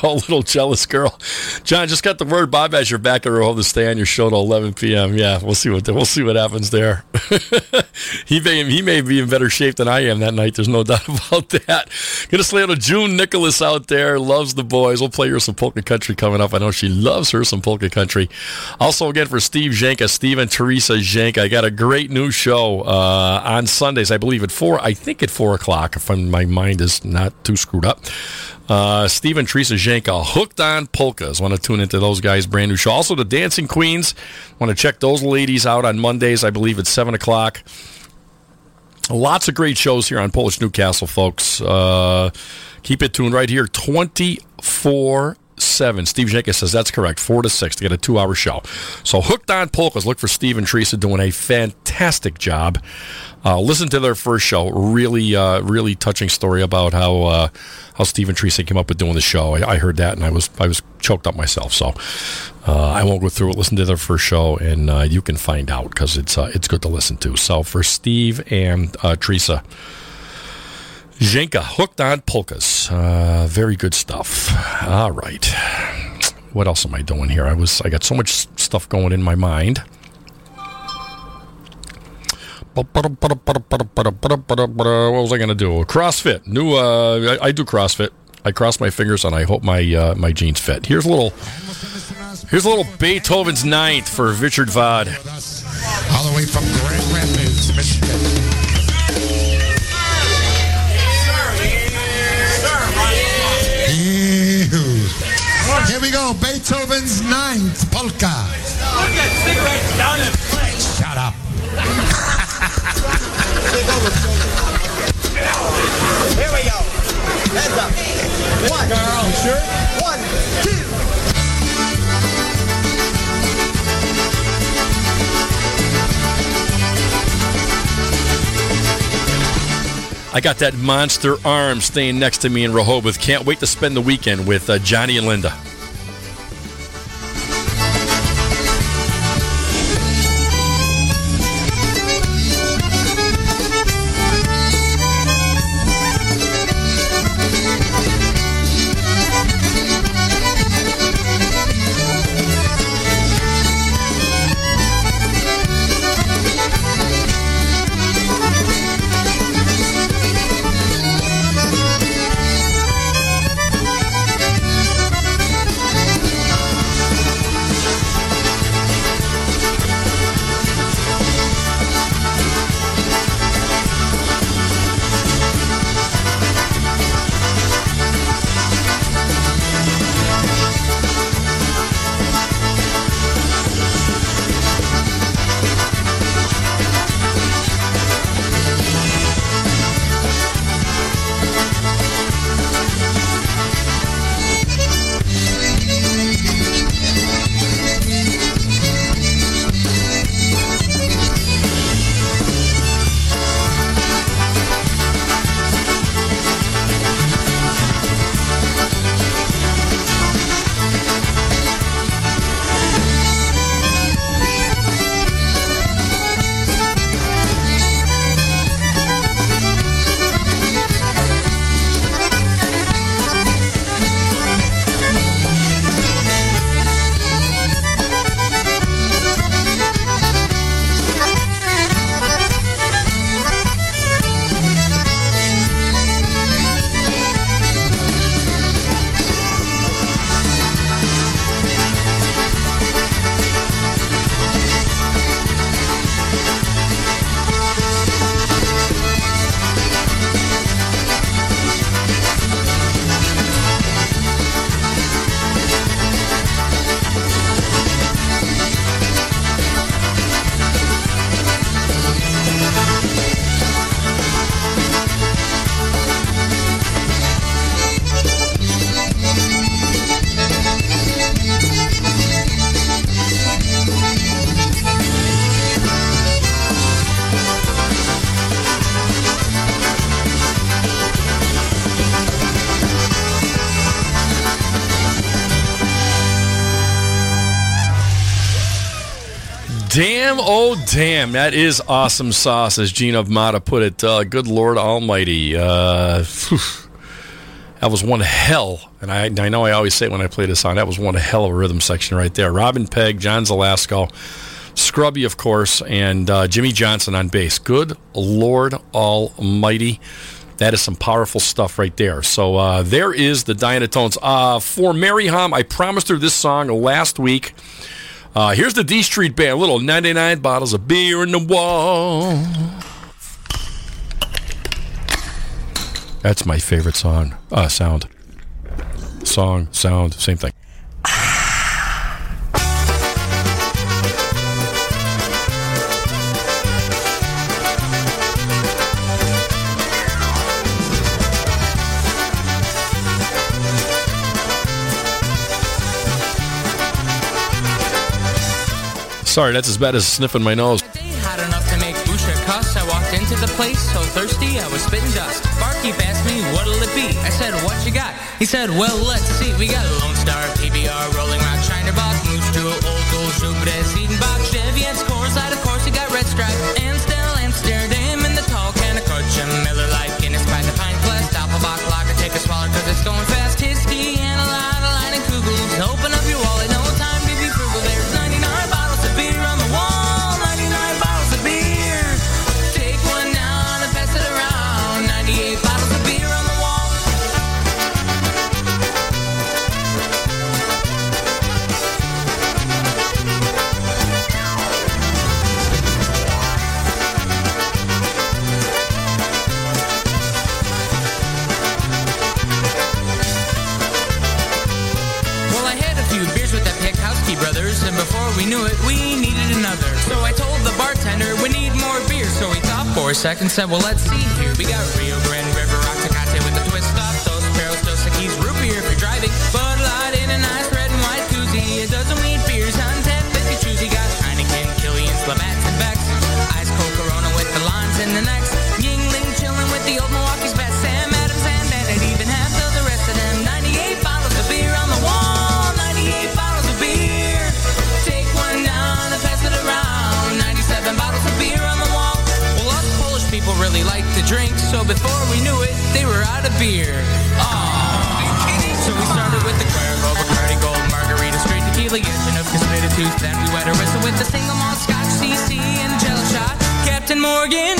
<laughs> there little jealous girl. John, just got the word Bob has your back and hold to stay on your show till 11 p.m. Yeah, we'll see what we'll see what happens there. <laughs> he may he may be in better shape than I am that night. There's no <laughs> doubt about that. Gonna slay to June Nicholas out there. Loves the boys. We'll play her some polka country coming up. I know she loves her some polka country. Also again for Steve Zhenka, Steve and Teresa Zhenka. I got a great new show uh, on Sundays. I believe at four. I think at four o'clock. If my mind is not too screwed up. Uh, Teresa Zhenka, Hooked on Polkas. Want to tune into those guys' brand new show. Also, the Dancing Queens. Want to check those ladies out on Mondays, I believe, at 7 o'clock. Lots of great shows here on Polish Newcastle, folks. Uh, keep it tuned right here 24 7. Steve Jenkins says that's correct. 4 to 6 to get a two hour show. So, Hooked on Polkas. Look for Steve and Teresa doing a fantastic job. Uh, listen to their first show. Really, uh, really touching story about how uh, how Steve and Teresa came up with doing the show. I, I heard that and I was I was choked up myself. So uh, I won't go through it. Listen to their first show and uh, you can find out because it's uh, it's good to listen to. So for Steve and uh, Teresa. Zhenka, hooked on polkas. Uh, very good stuff. All right. What else am I doing here? I was I got so much stuff going in my mind. What was I going to do? CrossFit. New. Uh, I, I do CrossFit. I cross my fingers and I hope my uh, my jeans fit. Here's a little here's a little Beethoven's Ninth for Richard Vod. All the way from Grand Rapids, Michigan. We go. Beethoven's Ninth Polka. Shut up. Here we go. Heads up. One. Girl, sure. One, two. I got that monster arm staying next to me in Rehoboth. Can't wait to spend the weekend with uh, Johnny and Linda. Damn, oh damn, that is awesome sauce, as Gene of Mata put it. Uh, good Lord Almighty. Uh, that was one hell, and I, I know I always say it when I play this song, that was one hell of a rhythm section right there. Robin Pegg, John Zalasco, Scrubby, of course, and uh, Jimmy Johnson on bass. Good Lord Almighty. That is some powerful stuff right there. So uh, there is the Dynatones. Uh, for Mary Hom, I promised her this song last week. Uh, here's the D Street Band, little 99 bottles of beer in the wall. That's my favorite song. Uh, sound. Song, sound, same thing. Sorry, that's as bad as sniffing my nose. Had enough to make Boucher cuss. I walked into the place so thirsty I was spitting dust. Barkeep asked me what'll it be. I said, what you got? He said, well, let's see. We got Lone Star, PBR, Rolling Rock, Box, Moose Tool, Old Gold, Jupiter, Chevy, and Scoreside. Of course, got Red Stripe, second, said, well, let's see here. We got Rio Grande so before we knew it, they were out of beer. Aww. So we started with the Cuervo, Bacardi Gold, Margarita, straight tequila, Gin of Tooth. Then we wet a whistle with the single malt Scotch, CC, and Jello shot. Captain Morgan,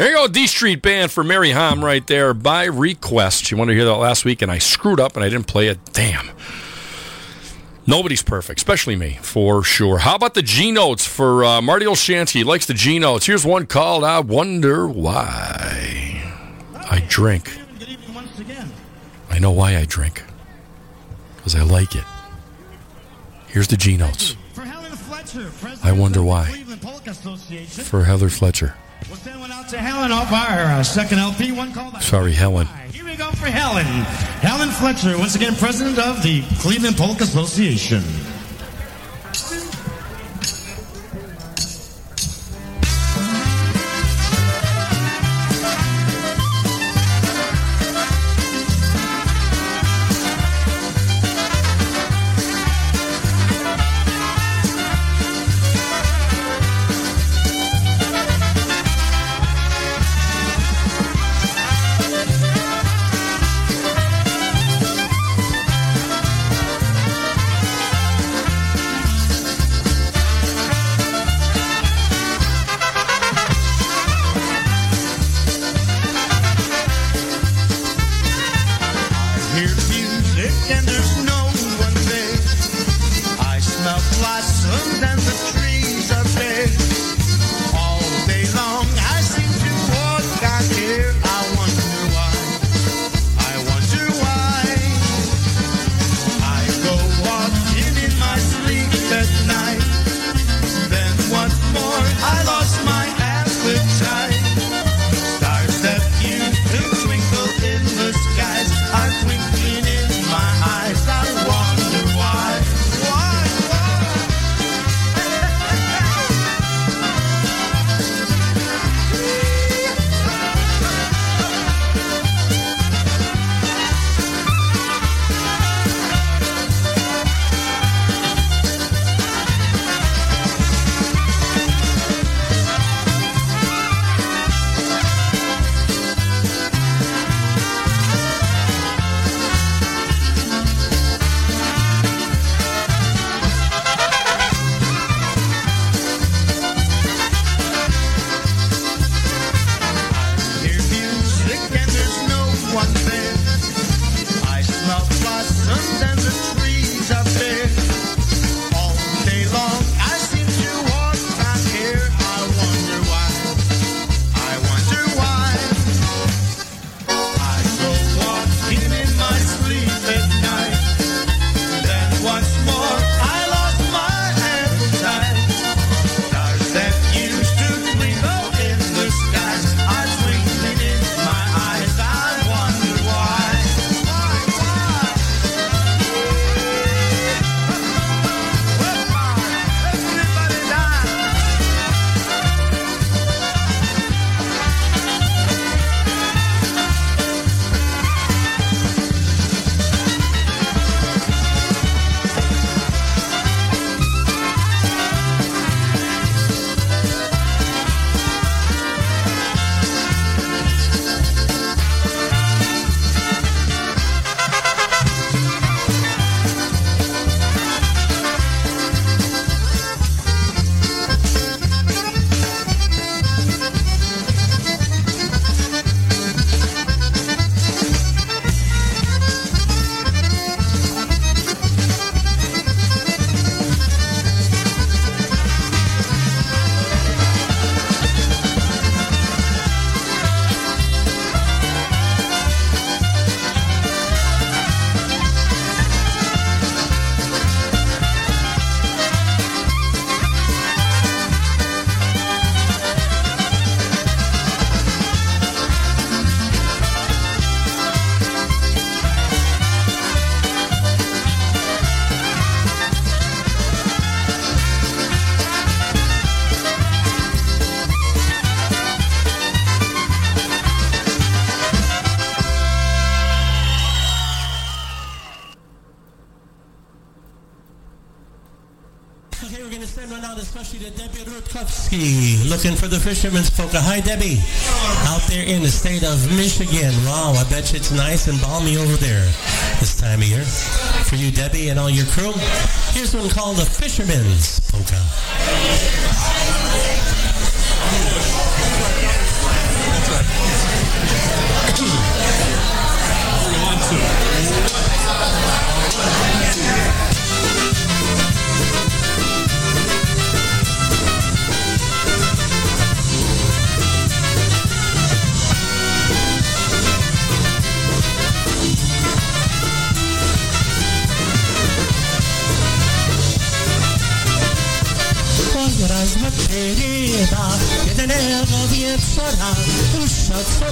There you go, D Street Band for Mary Ham right there by request. You wanted to hear that last week, and I screwed up and I didn't play it. Damn. Nobody's perfect, especially me, for sure. How about the G notes for uh, Marty Olshansky? He likes the G notes. Here's one called I Wonder Why I Drink. I know why I drink. Because I like it. Here's the G notes. For Helen Fletcher, president I wonder why. Cleveland Polka Association. For Heather Fletcher. We'll send one out to Helen off our uh, second LP, one called Sorry, Helen. Here we go for Helen. Helen Fletcher, once again, president of the Cleveland Polka Association. Looking for the Fisherman's Polka. Hi, Debbie. Out there in the state of Michigan. Wow, I bet you it's nice and balmy over there this time of year. For you, Debbie, and all your crew, here's one called the Fisherman's Polka.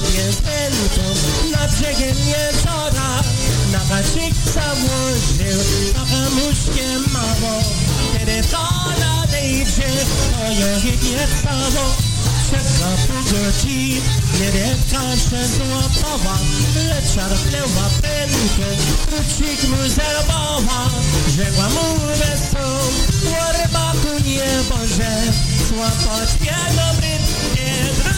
Z pętą na brzegiem jeziora na wacikca włożył trochę muszkiem mało. Kiedy to nadejdzie to ją cało czeka pół godzin Nieredka się złapała. Lecz szarpnęła pętą krucik mu zerwała. Rzekła mu wesoł o rybaku nie Boże złapać mnie dobry nie nie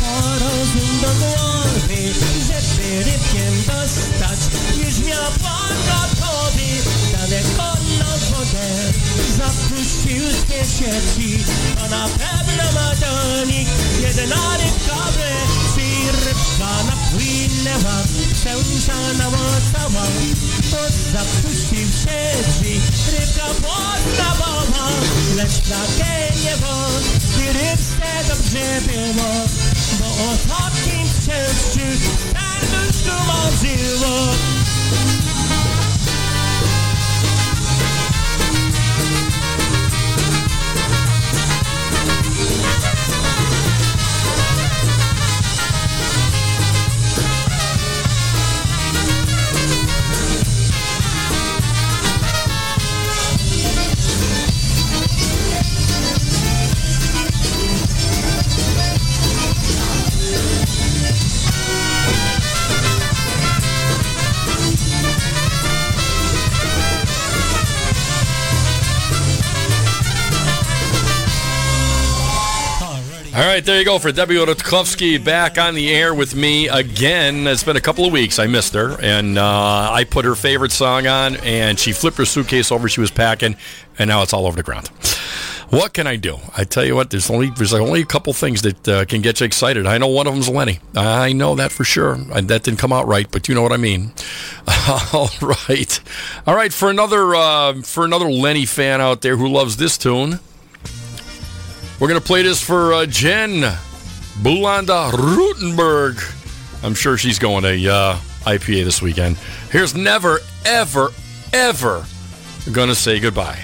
Porozum do głowy, żeby rybkiem dostać, już miał już nie siedzi, a na pewno ma do nich jedna rybkowy Rybka napłynęła, przełyżana łatała, pod zapuścił się drzwi, rybka podstawowa, lecz na nie wąt, i rybce dobrze było, bo ostatnim o takim przeżyciu serduszku tak marzyło. Right, there you go for Debbie Oretkovsky back on the air with me again. It's been a couple of weeks. I missed her, and uh, I put her favorite song on, and she flipped her suitcase over. She was packing, and now it's all over the ground. What can I do? I tell you what, there's only there's only a couple things that uh, can get you excited. I know one of them's Lenny. I know that for sure. And that didn't come out right, but you know what I mean. <laughs> all right, all right. For another uh, for another Lenny fan out there who loves this tune. We're going to play this for uh, Jen Bulanda Rutenberg. I'm sure she's going to uh, IPA this weekend. Here's Never, Ever, Ever to say goodbye.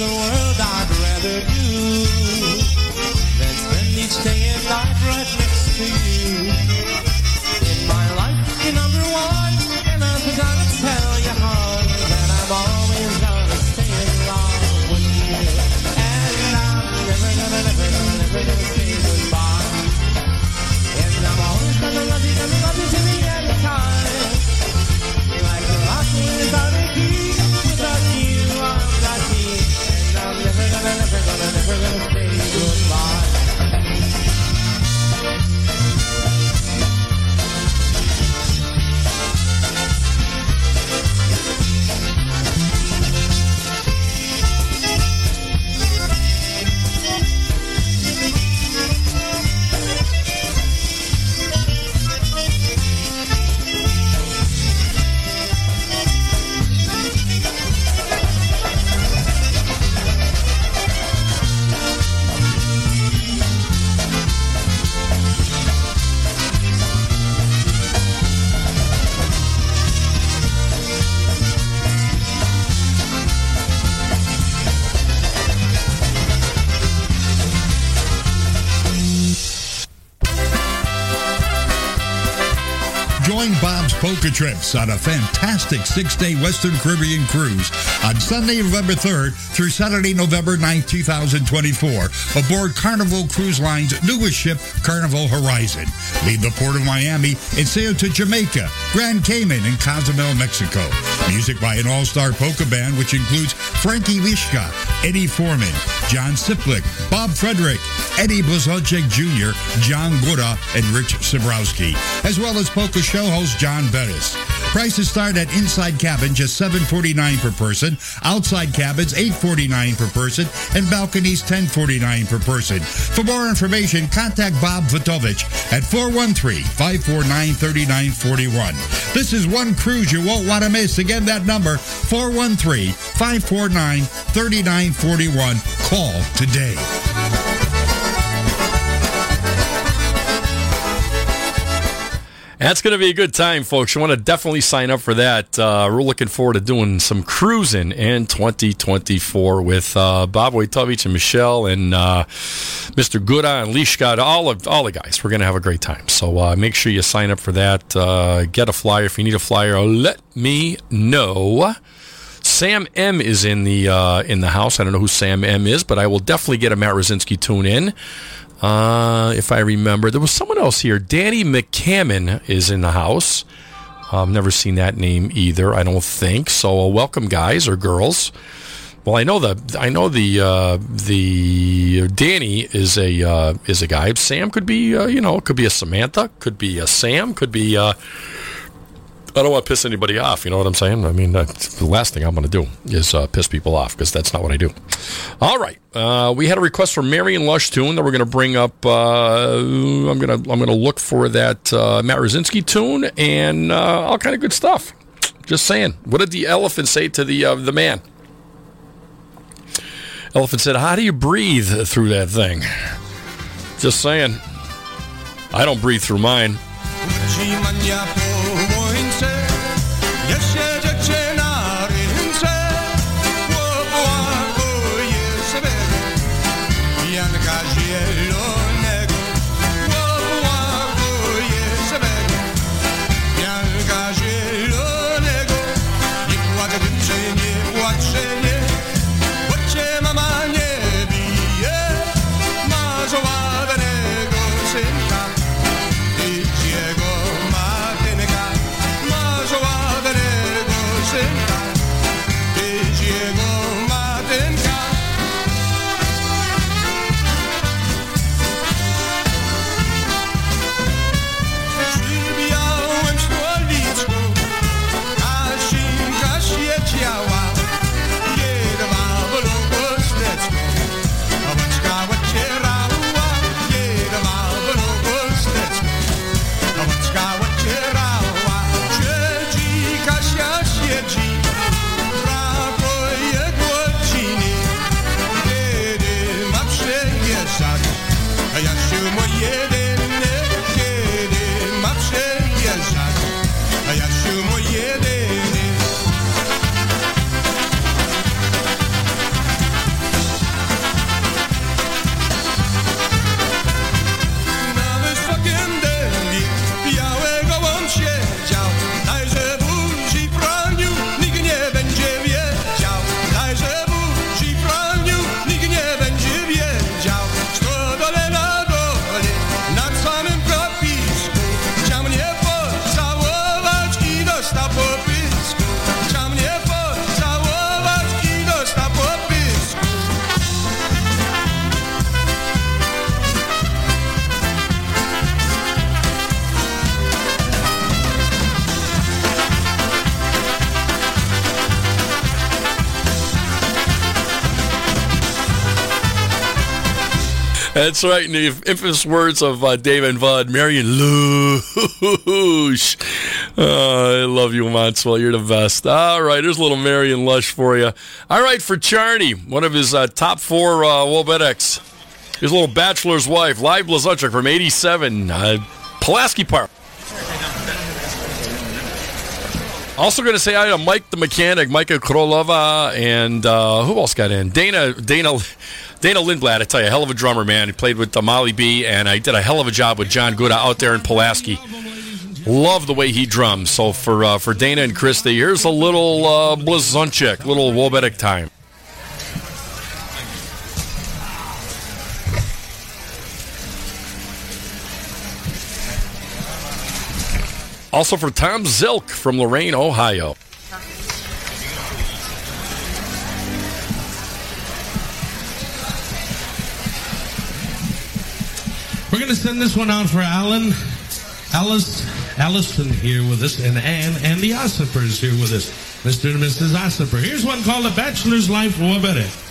The world I'd rather Join Bob's Polka Trips on a fantastic six-day Western Caribbean cruise on Sunday, November 3rd through Saturday, November 9th, 2024 aboard Carnival Cruise Line's newest ship, Carnival Horizon. Leave the port of Miami and sail to Jamaica, Grand Cayman, and Cozumel, Mexico. Music by an all-star polka band which includes Frankie Lishka, Eddie Forman, John Cieplik, Bob Frederick, Eddie Blazonczyk Jr., John Guda, and Rich Sabrowski, as well as polka show host John Bettis. Prices start at inside cabin just $7.49 per person, outside cabins $8.49 per person, and balconies $10.49 per person. For more information, contact Bob Vitovich at 413-549-3941. This is one cruise you won't want to miss. Again, that number, 413-549-3941. Call today. That's going to be a good time, folks. You want to definitely sign up for that. Uh, we're looking forward to doing some cruising in 2024 with uh, Bob Wojtovich and Michelle and uh, Mr. Guda and Lishka, all of all the guys. We're going to have a great time. So uh, make sure you sign up for that. Uh, get a flyer if you need a flyer. Let me know. Sam M is in the uh, in the house. I don't know who Sam M is, but I will definitely get a Matt Rosinski tune in. Uh, if I remember, there was someone else here. Danny McCammon is in the house. I've never seen that name either. I don't think so. Uh, welcome, guys or girls. Well, I know the I know the uh, the Danny is a uh, is a guy. Sam could be uh, you know could be a Samantha, could be a Sam, could be. I don't want to piss anybody off. You know what I'm saying? I mean, the last thing I'm going to do is uh, piss people off because that's not what I do. All right, uh, we had a request from Marion Lush tune that we're going to bring up. Uh, I'm going to I'm going to look for that uh, Matt Rosinski tune and uh, all kind of good stuff. Just saying. What did the elephant say to the uh, the man? Elephant said, "How do you breathe through that thing?" Just saying. I don't breathe through mine. That's right. In the infamous words of uh, Dave and Bud, Marion Lush. Uh, I love you, Montswell. You're the best. All right, there's a little Marion Lush for you. All right, for Charney, one of his uh, top four uh, Wobetics. His little bachelor's wife, Live Blazonczyk from 87, uh, Pulaski Park. Also going to say hi to Mike the mechanic, Micah Krolova, and uh, who else got in? Dana Dana Dana Lindblad. I tell you, a hell of a drummer, man. He played with uh, Molly B, and I did a hell of a job with John Guda out there in Pulaski. Love the way he drums. So for uh, for Dana and Christy, here's a little uh, Blazonczyk, little Wobetic time. Also for Tom Zilk from Lorraine, Ohio. We're going to send this one out for Alan, Alice, Allison here with us, and Anne, and the Ossipers here with us. Mr. and Mrs. Ossiper. Here's one called A Bachelor's Life Wabere.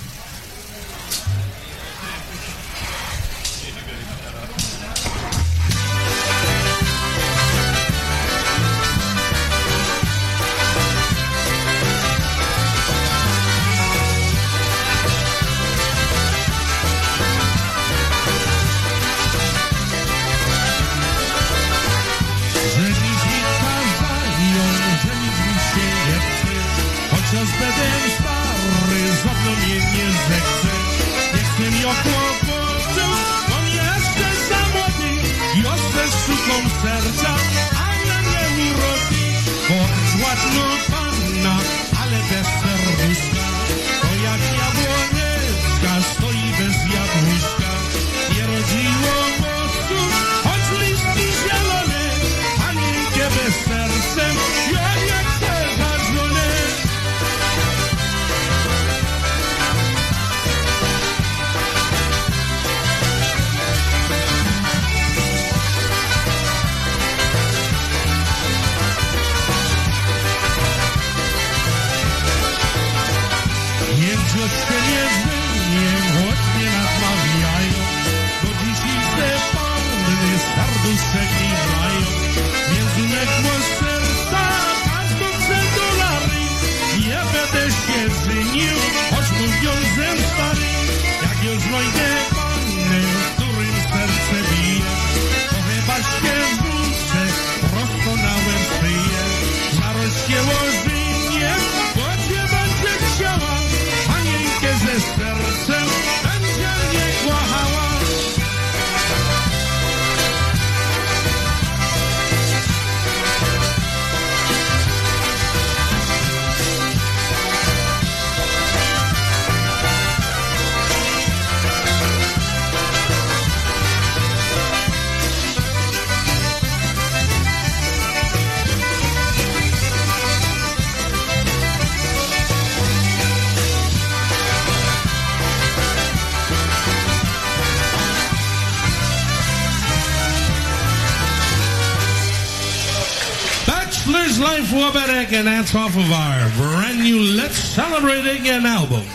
Waberek, and that's off of our brand new Let's Celebrate Again album.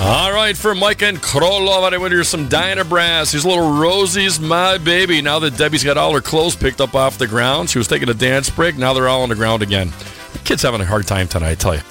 All right, for Mike and Krolov, I want to hear some Diana Brass. Here's little Rosie's my baby. Now that Debbie's got all her clothes picked up off the ground, she was taking a dance break. Now they're all on the ground again. The kid's having a hard time tonight, I tell you.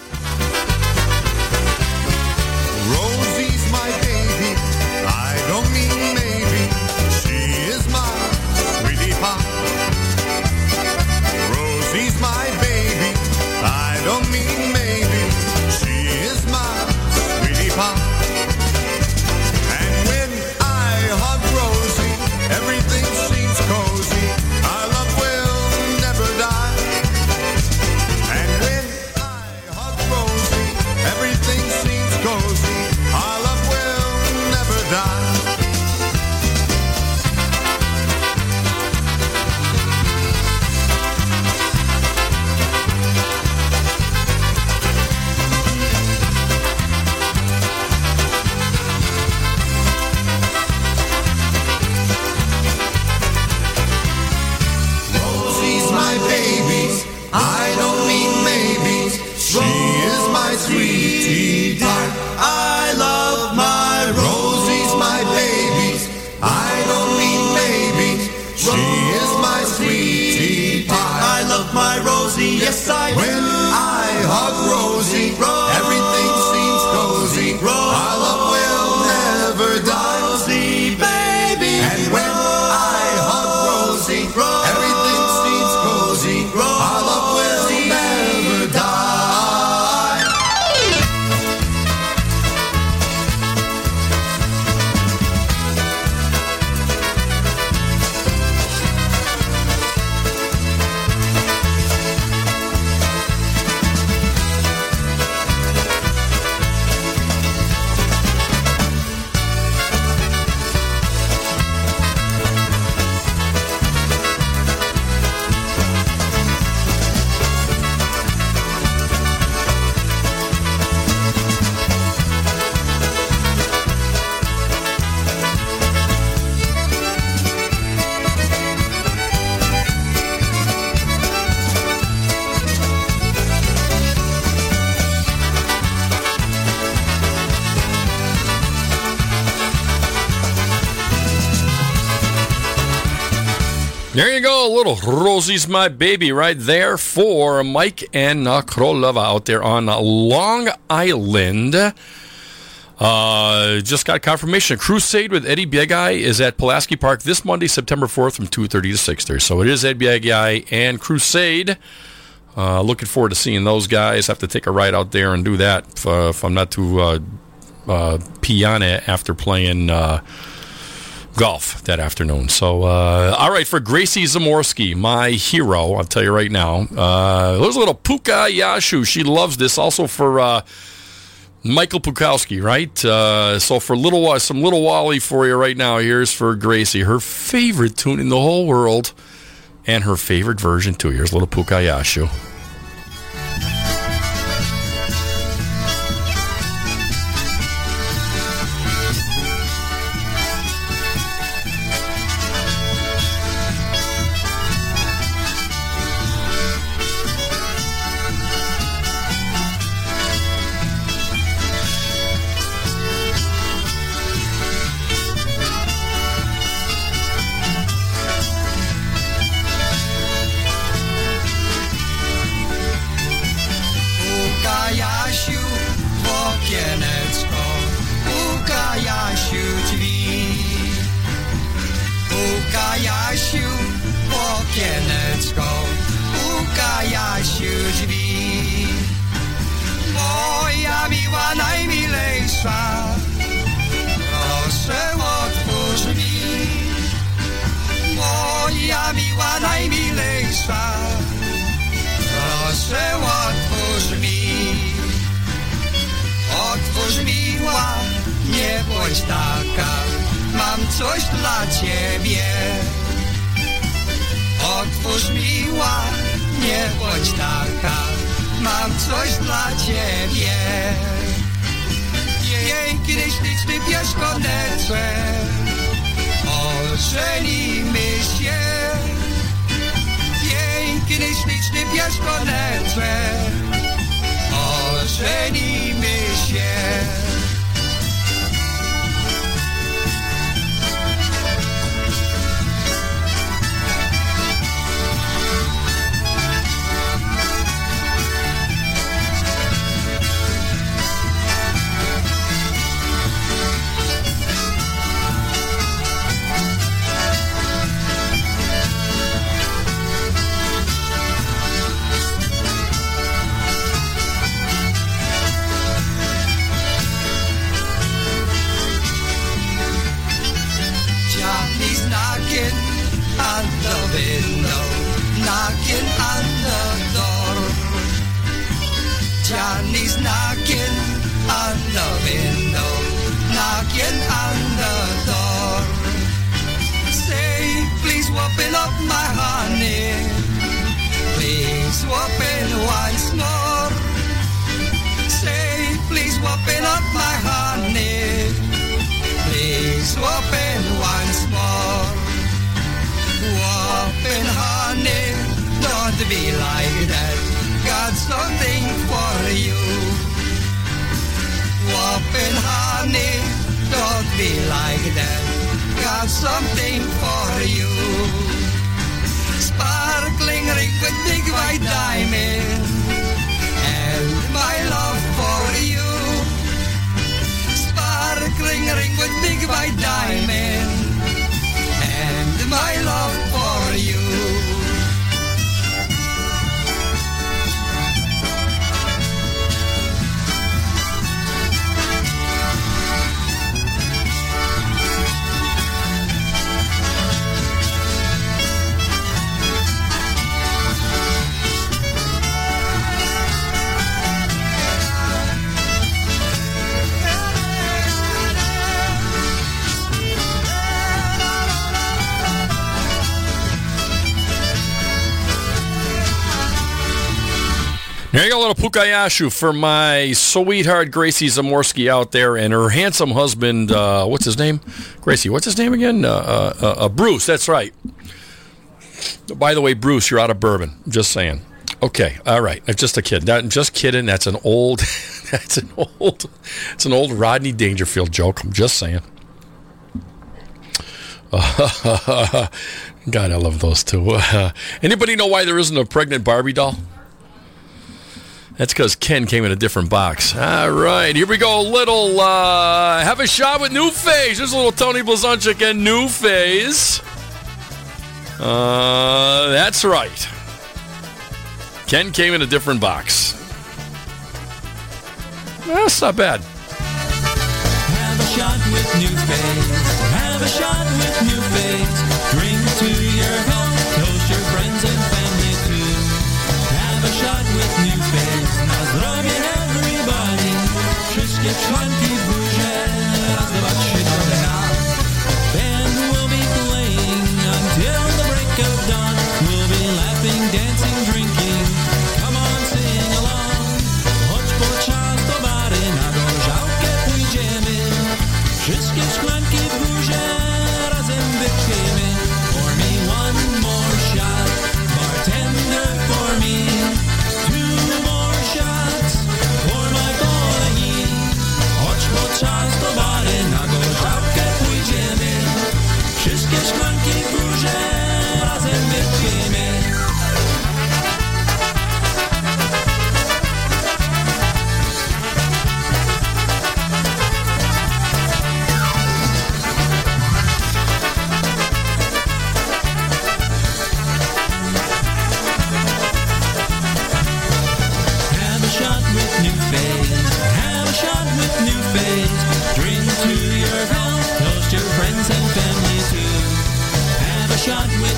Rosie's My Baby right there for Mike and uh, Krolova out there on uh, Long Island. Uh, just got confirmation. Crusade with Eddie Biegai is at Pulaski Park this Monday, September 4th from 2.30 to 6.30. So it is Eddie Biegai and Crusade. Uh, looking forward to seeing those guys. Have to take a ride out there and do that if, uh, if I'm not too uh, uh, after playing... Golf that afternoon. So, uh, all right, for Gracie Zamorski, my hero, I'll tell you right now. Uh, there's a little Puka Yashu. She loves this. Also for uh, Michael Pukowski, right? Uh, so for little some little Wally for you right now. Here's for Gracie, her favorite tune in the whole world, and her favorite version too. Here's little Puka Yashu. Pukayashu for my sweetheart Gracie Zamorsky out there and her handsome husband. Uh, what's his name? Gracie. What's his name again? Uh, uh, uh, uh, Bruce. That's right. By the way, Bruce, you're out of bourbon. Just saying. Okay, all right. I'm just a kid. Not, just kidding. That's an old. <laughs> That's an old. It's an old Rodney Dangerfield joke. I'm just saying. <laughs> God, I love those two. <laughs> anybody know why there isn't a pregnant Barbie doll? That's because Ken came in a different box. All right, here we go. Little uh, have a shot with New Phase. There's a little Tony Blazonczyk and New Phase. Uh, that's right. Ken came in a different box. That's not bad. Have a shot with new phase. Have a shot with new phase.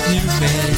Shot with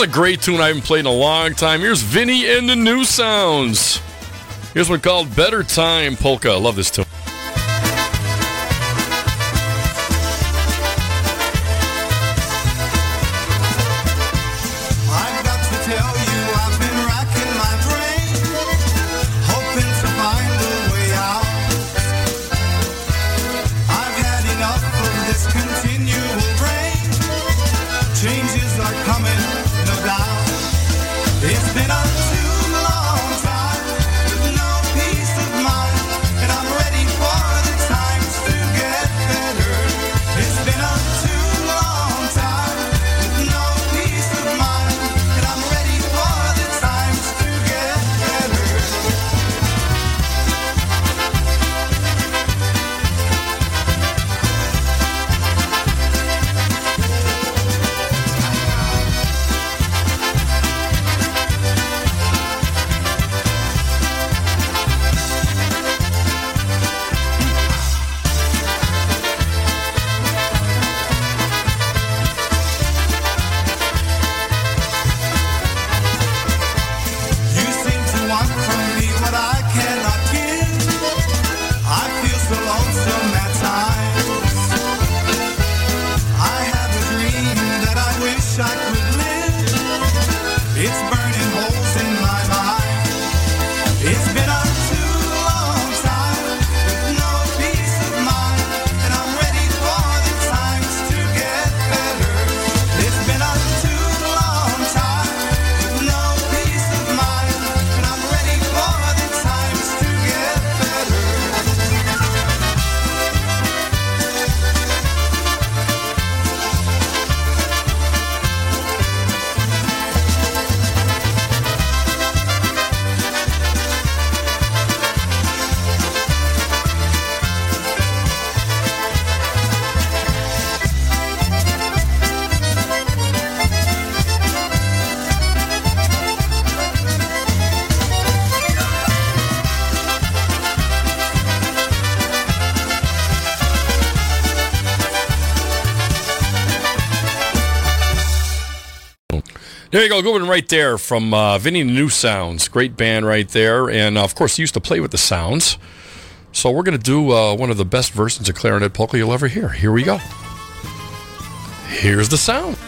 Here's a great tune I haven't played in a long time. Here's Vinny and the New Sounds. Here's one called Better Time Polka. I love this tune. There you go, one right there from uh, Vinny New Sounds. Great band right there. And uh, of course, he used to play with the Sounds. So we're going to do uh, one of the best versions of clarinet polka you'll ever hear. Here we go. Here's the sound.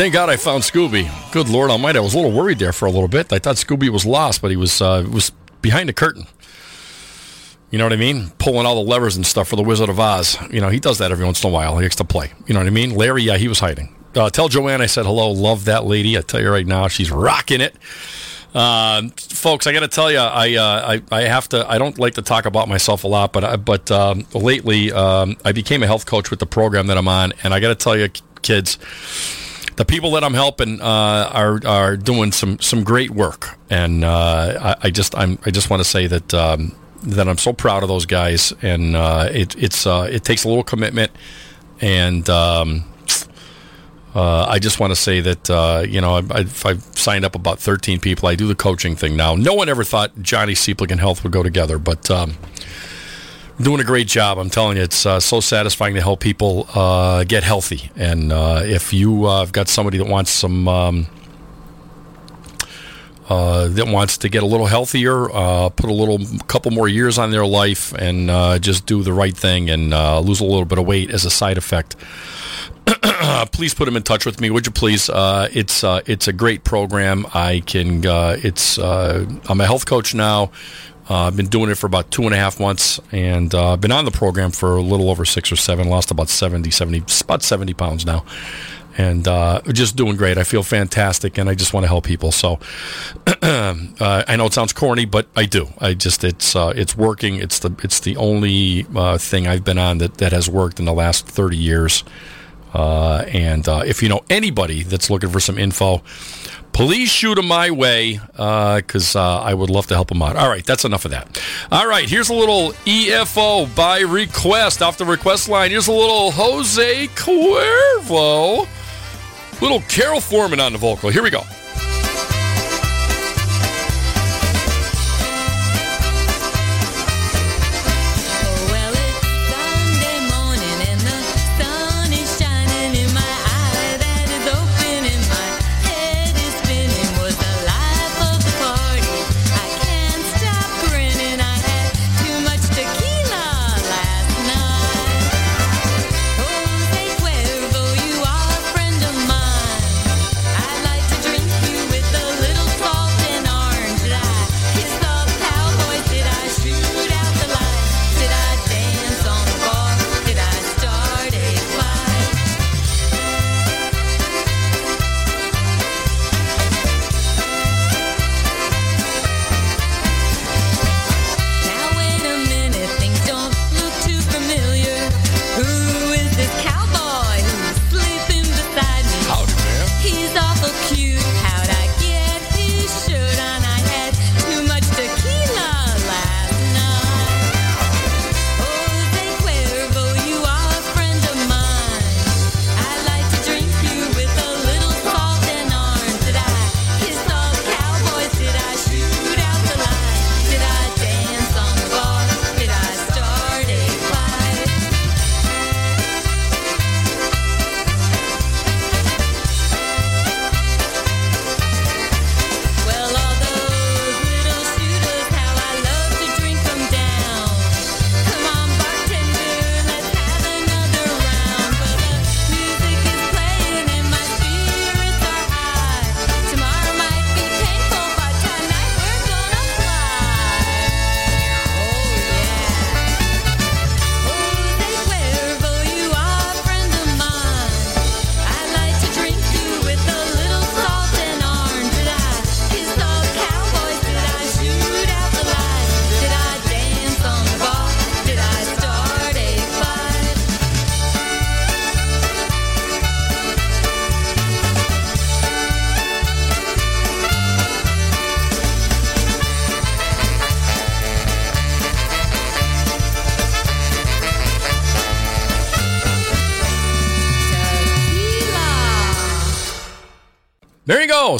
Thank God I found Scooby. Good Lord Almighty, I was a little worried there for a little bit. I thought Scooby was lost, but he was uh, was behind the curtain. You know what I mean? Pulling all the levers and stuff for the Wizard of Oz. You know, he does that every once in a while. He likes to play. You know what I mean? Larry, yeah, he was hiding. Uh, tell Joanne I said hello. Love that lady. I tell you right now, she's rocking it. Um, folks, I got to tell you, I, uh, I I have to. I don't like to talk about myself a lot, but I, but um, lately um, I became a health coach with the program that I'm on, and I got to tell you, kids, the people that I'm helping uh, are are doing some some great work, and uh, I, I just I'm I just want to say that um, that I'm so proud of those guys, and uh, it it's uh, it takes a little commitment, and um, Uh, I just want to say that uh, you know I, I've, I've signed up about 13 people. I do the coaching thing now. No one ever thought Johnny Cieplik and health would go together, but um, doing a great job. I'm telling you, it's uh, so satisfying to help people uh, get healthy. And uh, if you uh, have got somebody that wants some. Um, uh, that wants to get a little healthier, uh, put a little couple more years on their life, and just do the right thing and lose a little bit of weight as a side effect. <clears throat> please put them in touch with me, would you please? It's it's a great program. I can. It's I'm a health coach now. Uh, I've been doing it for about two and a half months, and uh, been on the program for a little over six or seven. Lost about 70, 70 about seventy pounds now, and uh, just doing great. I feel fantastic, and I just want to help people. So <clears throat> uh, I know it sounds corny, but I do. I just it's uh, it's working. It's the it's the only thing I've been on that that has worked in the last thirty years. And if you know anybody that's looking for some info, please shoot them my way because uh, I would love to help them out. All right, that's enough of that. All right, here's a little EFO by request off the request line. Here's a little Jose Cuervo, little Carol Foreman on the vocal. Here we go.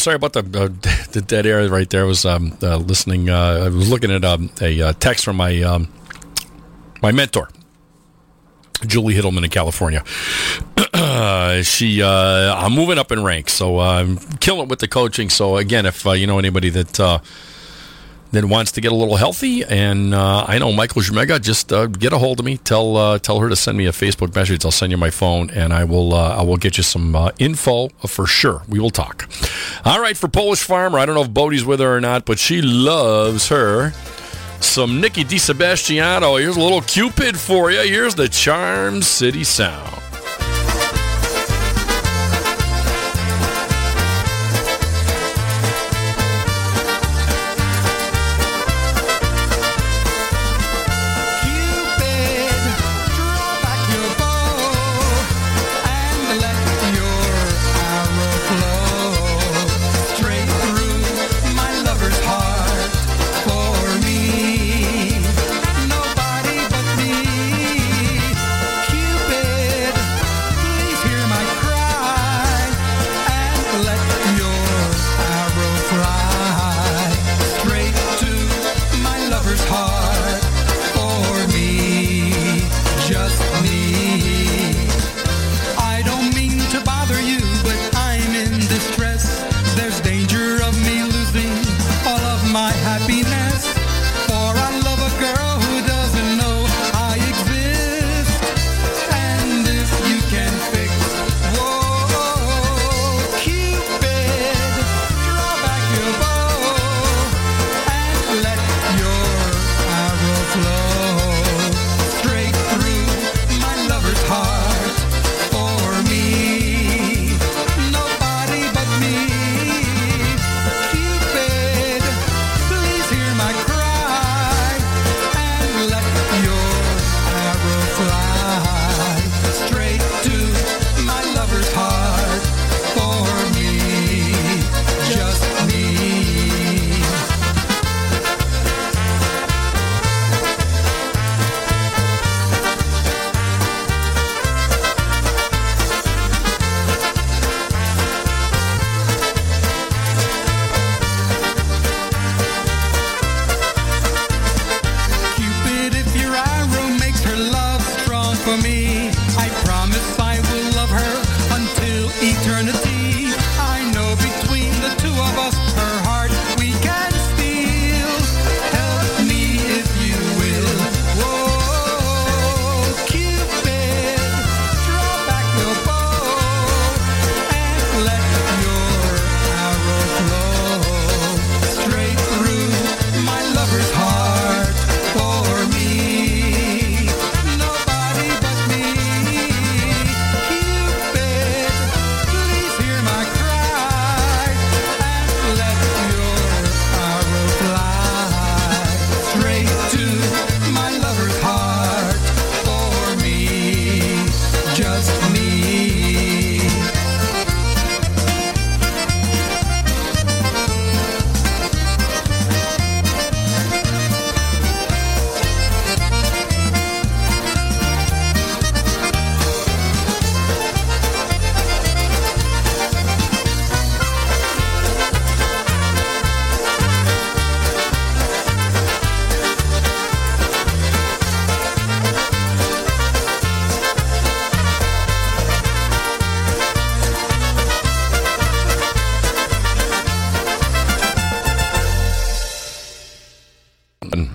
Sorry about the uh, <laughs> the dead air right there. I was um, uh, listening. Uh, I was looking at um, a uh, text from my um, my mentor, Julie Hiddleman in California. <clears throat> she, uh, I'm moving up in ranks, so uh, I'm killing it with the coaching. So again, if you know anybody that that wants to get a little healthy, and uh, I know Michael Jumega, just uh, get a hold of me. Tell uh, tell her to send me a Facebook message. I'll send you my phone, and I will uh, I will get you some uh, info for sure. We will talk. All right, for Polish Farmer, I don't know if Bodie's with her or not, but she loves her. Some Nikki DiSebastiano. Here's a little Cupid for you. Here's the Charm City Sound.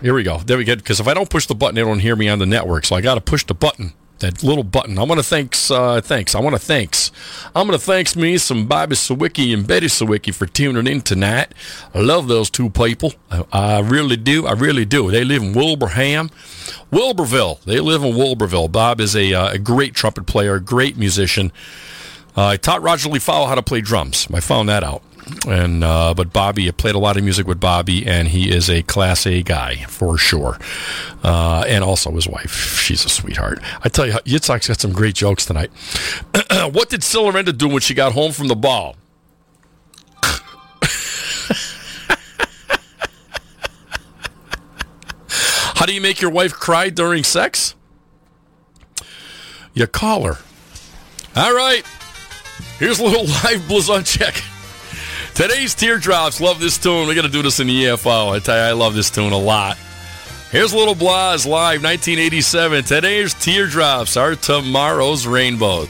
Here we go. There we go. Because if I don't push the button, they don't hear me on the network. So I got to push the button. That little button. I want to thanks. Uh, thanks. I want to thanks. I'm going to thanks me some Bobby Sawicki and Betty Sawicki for tuning in tonight. I love those two people. I, I really do. I really do. They live in Wilbraham, Wilburville. They live in Wilburville. Bob is a, uh, a great trumpet player, great musician. Uh, I taught Roger Lee Fowle how to play drums. I found that out. And uh, but Bobby, I played a lot of music with Bobby, and he is a class A guy for sure. Uh, and also his wife, she's a sweetheart. I tell you, Yitzhak's got some great jokes tonight. <clears throat> what did Silverenda do when she got home from the ball? <laughs> How do you make your wife cry during sex? You call her. All right. Here's a little <laughs> live Blazonczyk. Today's Teardrops. Love this tune. we got to do this in the EFO. I tell you, I love this tune a lot. Here's little Blaz live 1987. Today's Teardrops are tomorrow's rainbows.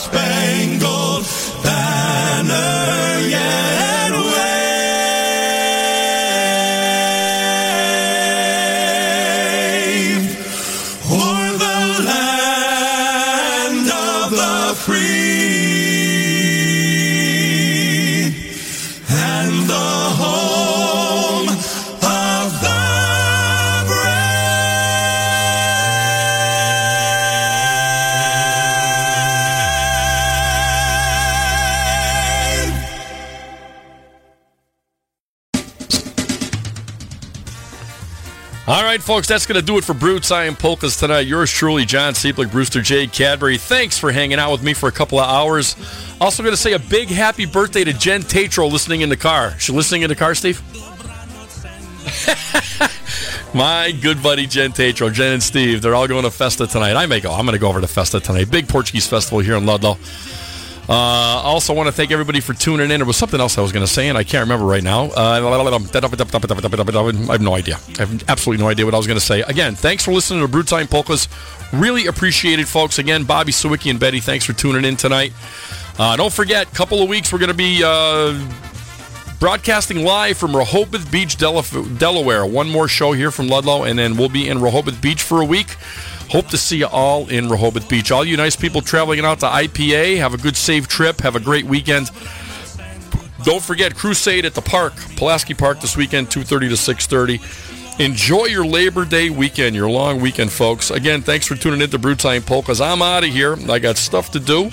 Star-spangled banner right, folks, that's going to do it for Brew Time Polkas tonight. Yours truly, John Cieplik, Brewster J. Cadbury. Thanks for hanging out with me for a couple of hours. Also, going to say a big happy birthday to Jen Tatro listening in the car. She listening in the car, Steve? <laughs> My good buddy Jen Tatro, Jen and Steve, they're all going to Festa tonight. I may go. I'm going to go over to Festa tonight. Big Portuguese festival here in Ludlow. Uh, also, want to thank everybody for tuning in. There was something else I was going to say, and I can't remember right now. Uh, I have no idea. I have absolutely no idea what I was going to say. Again, thanks for listening to Brew Time Polkas. Really appreciate it, folks. Again, Bobby Sawicki and Betty, thanks for tuning in tonight. Uh, don't forget, couple of weeks we're going to be uh, broadcasting live from Rehoboth Beach, Delaware. One more show here from Ludlow, and then we'll be in Rehoboth Beach for a week. Hope to see you all in Rehoboth Beach. All you nice people traveling out to IPA, have a good, safe trip. Have a great weekend. Don't forget Crusade at the park, Pulaski Park this weekend, 2.30 to 6.30. Enjoy your Labor Day weekend, your long weekend, folks. Again, thanks for tuning in to Brew Time Polkas. I'm out of here. I got stuff to do.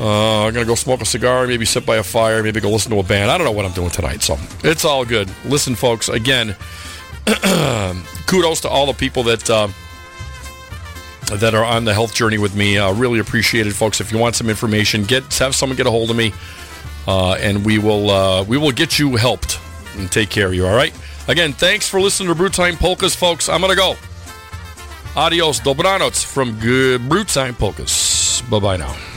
Uh, I'm going to go smoke a cigar, maybe sit by a fire, maybe go listen to a band. I don't know what I'm doing tonight, so it's all good. Listen, folks, again, <clears throat> kudos to all the people that uh, that are on the health journey with me. Uh, really appreciate it, folks. If you want some information, get have someone get a hold of me, uh, and we will uh, we will get you helped and take care of you. All right. Again, thanks for listening to Brew Time Polkas, folks. I'm gonna go. Adios, dobranoc from good Brew Time Polkas. Bye bye now.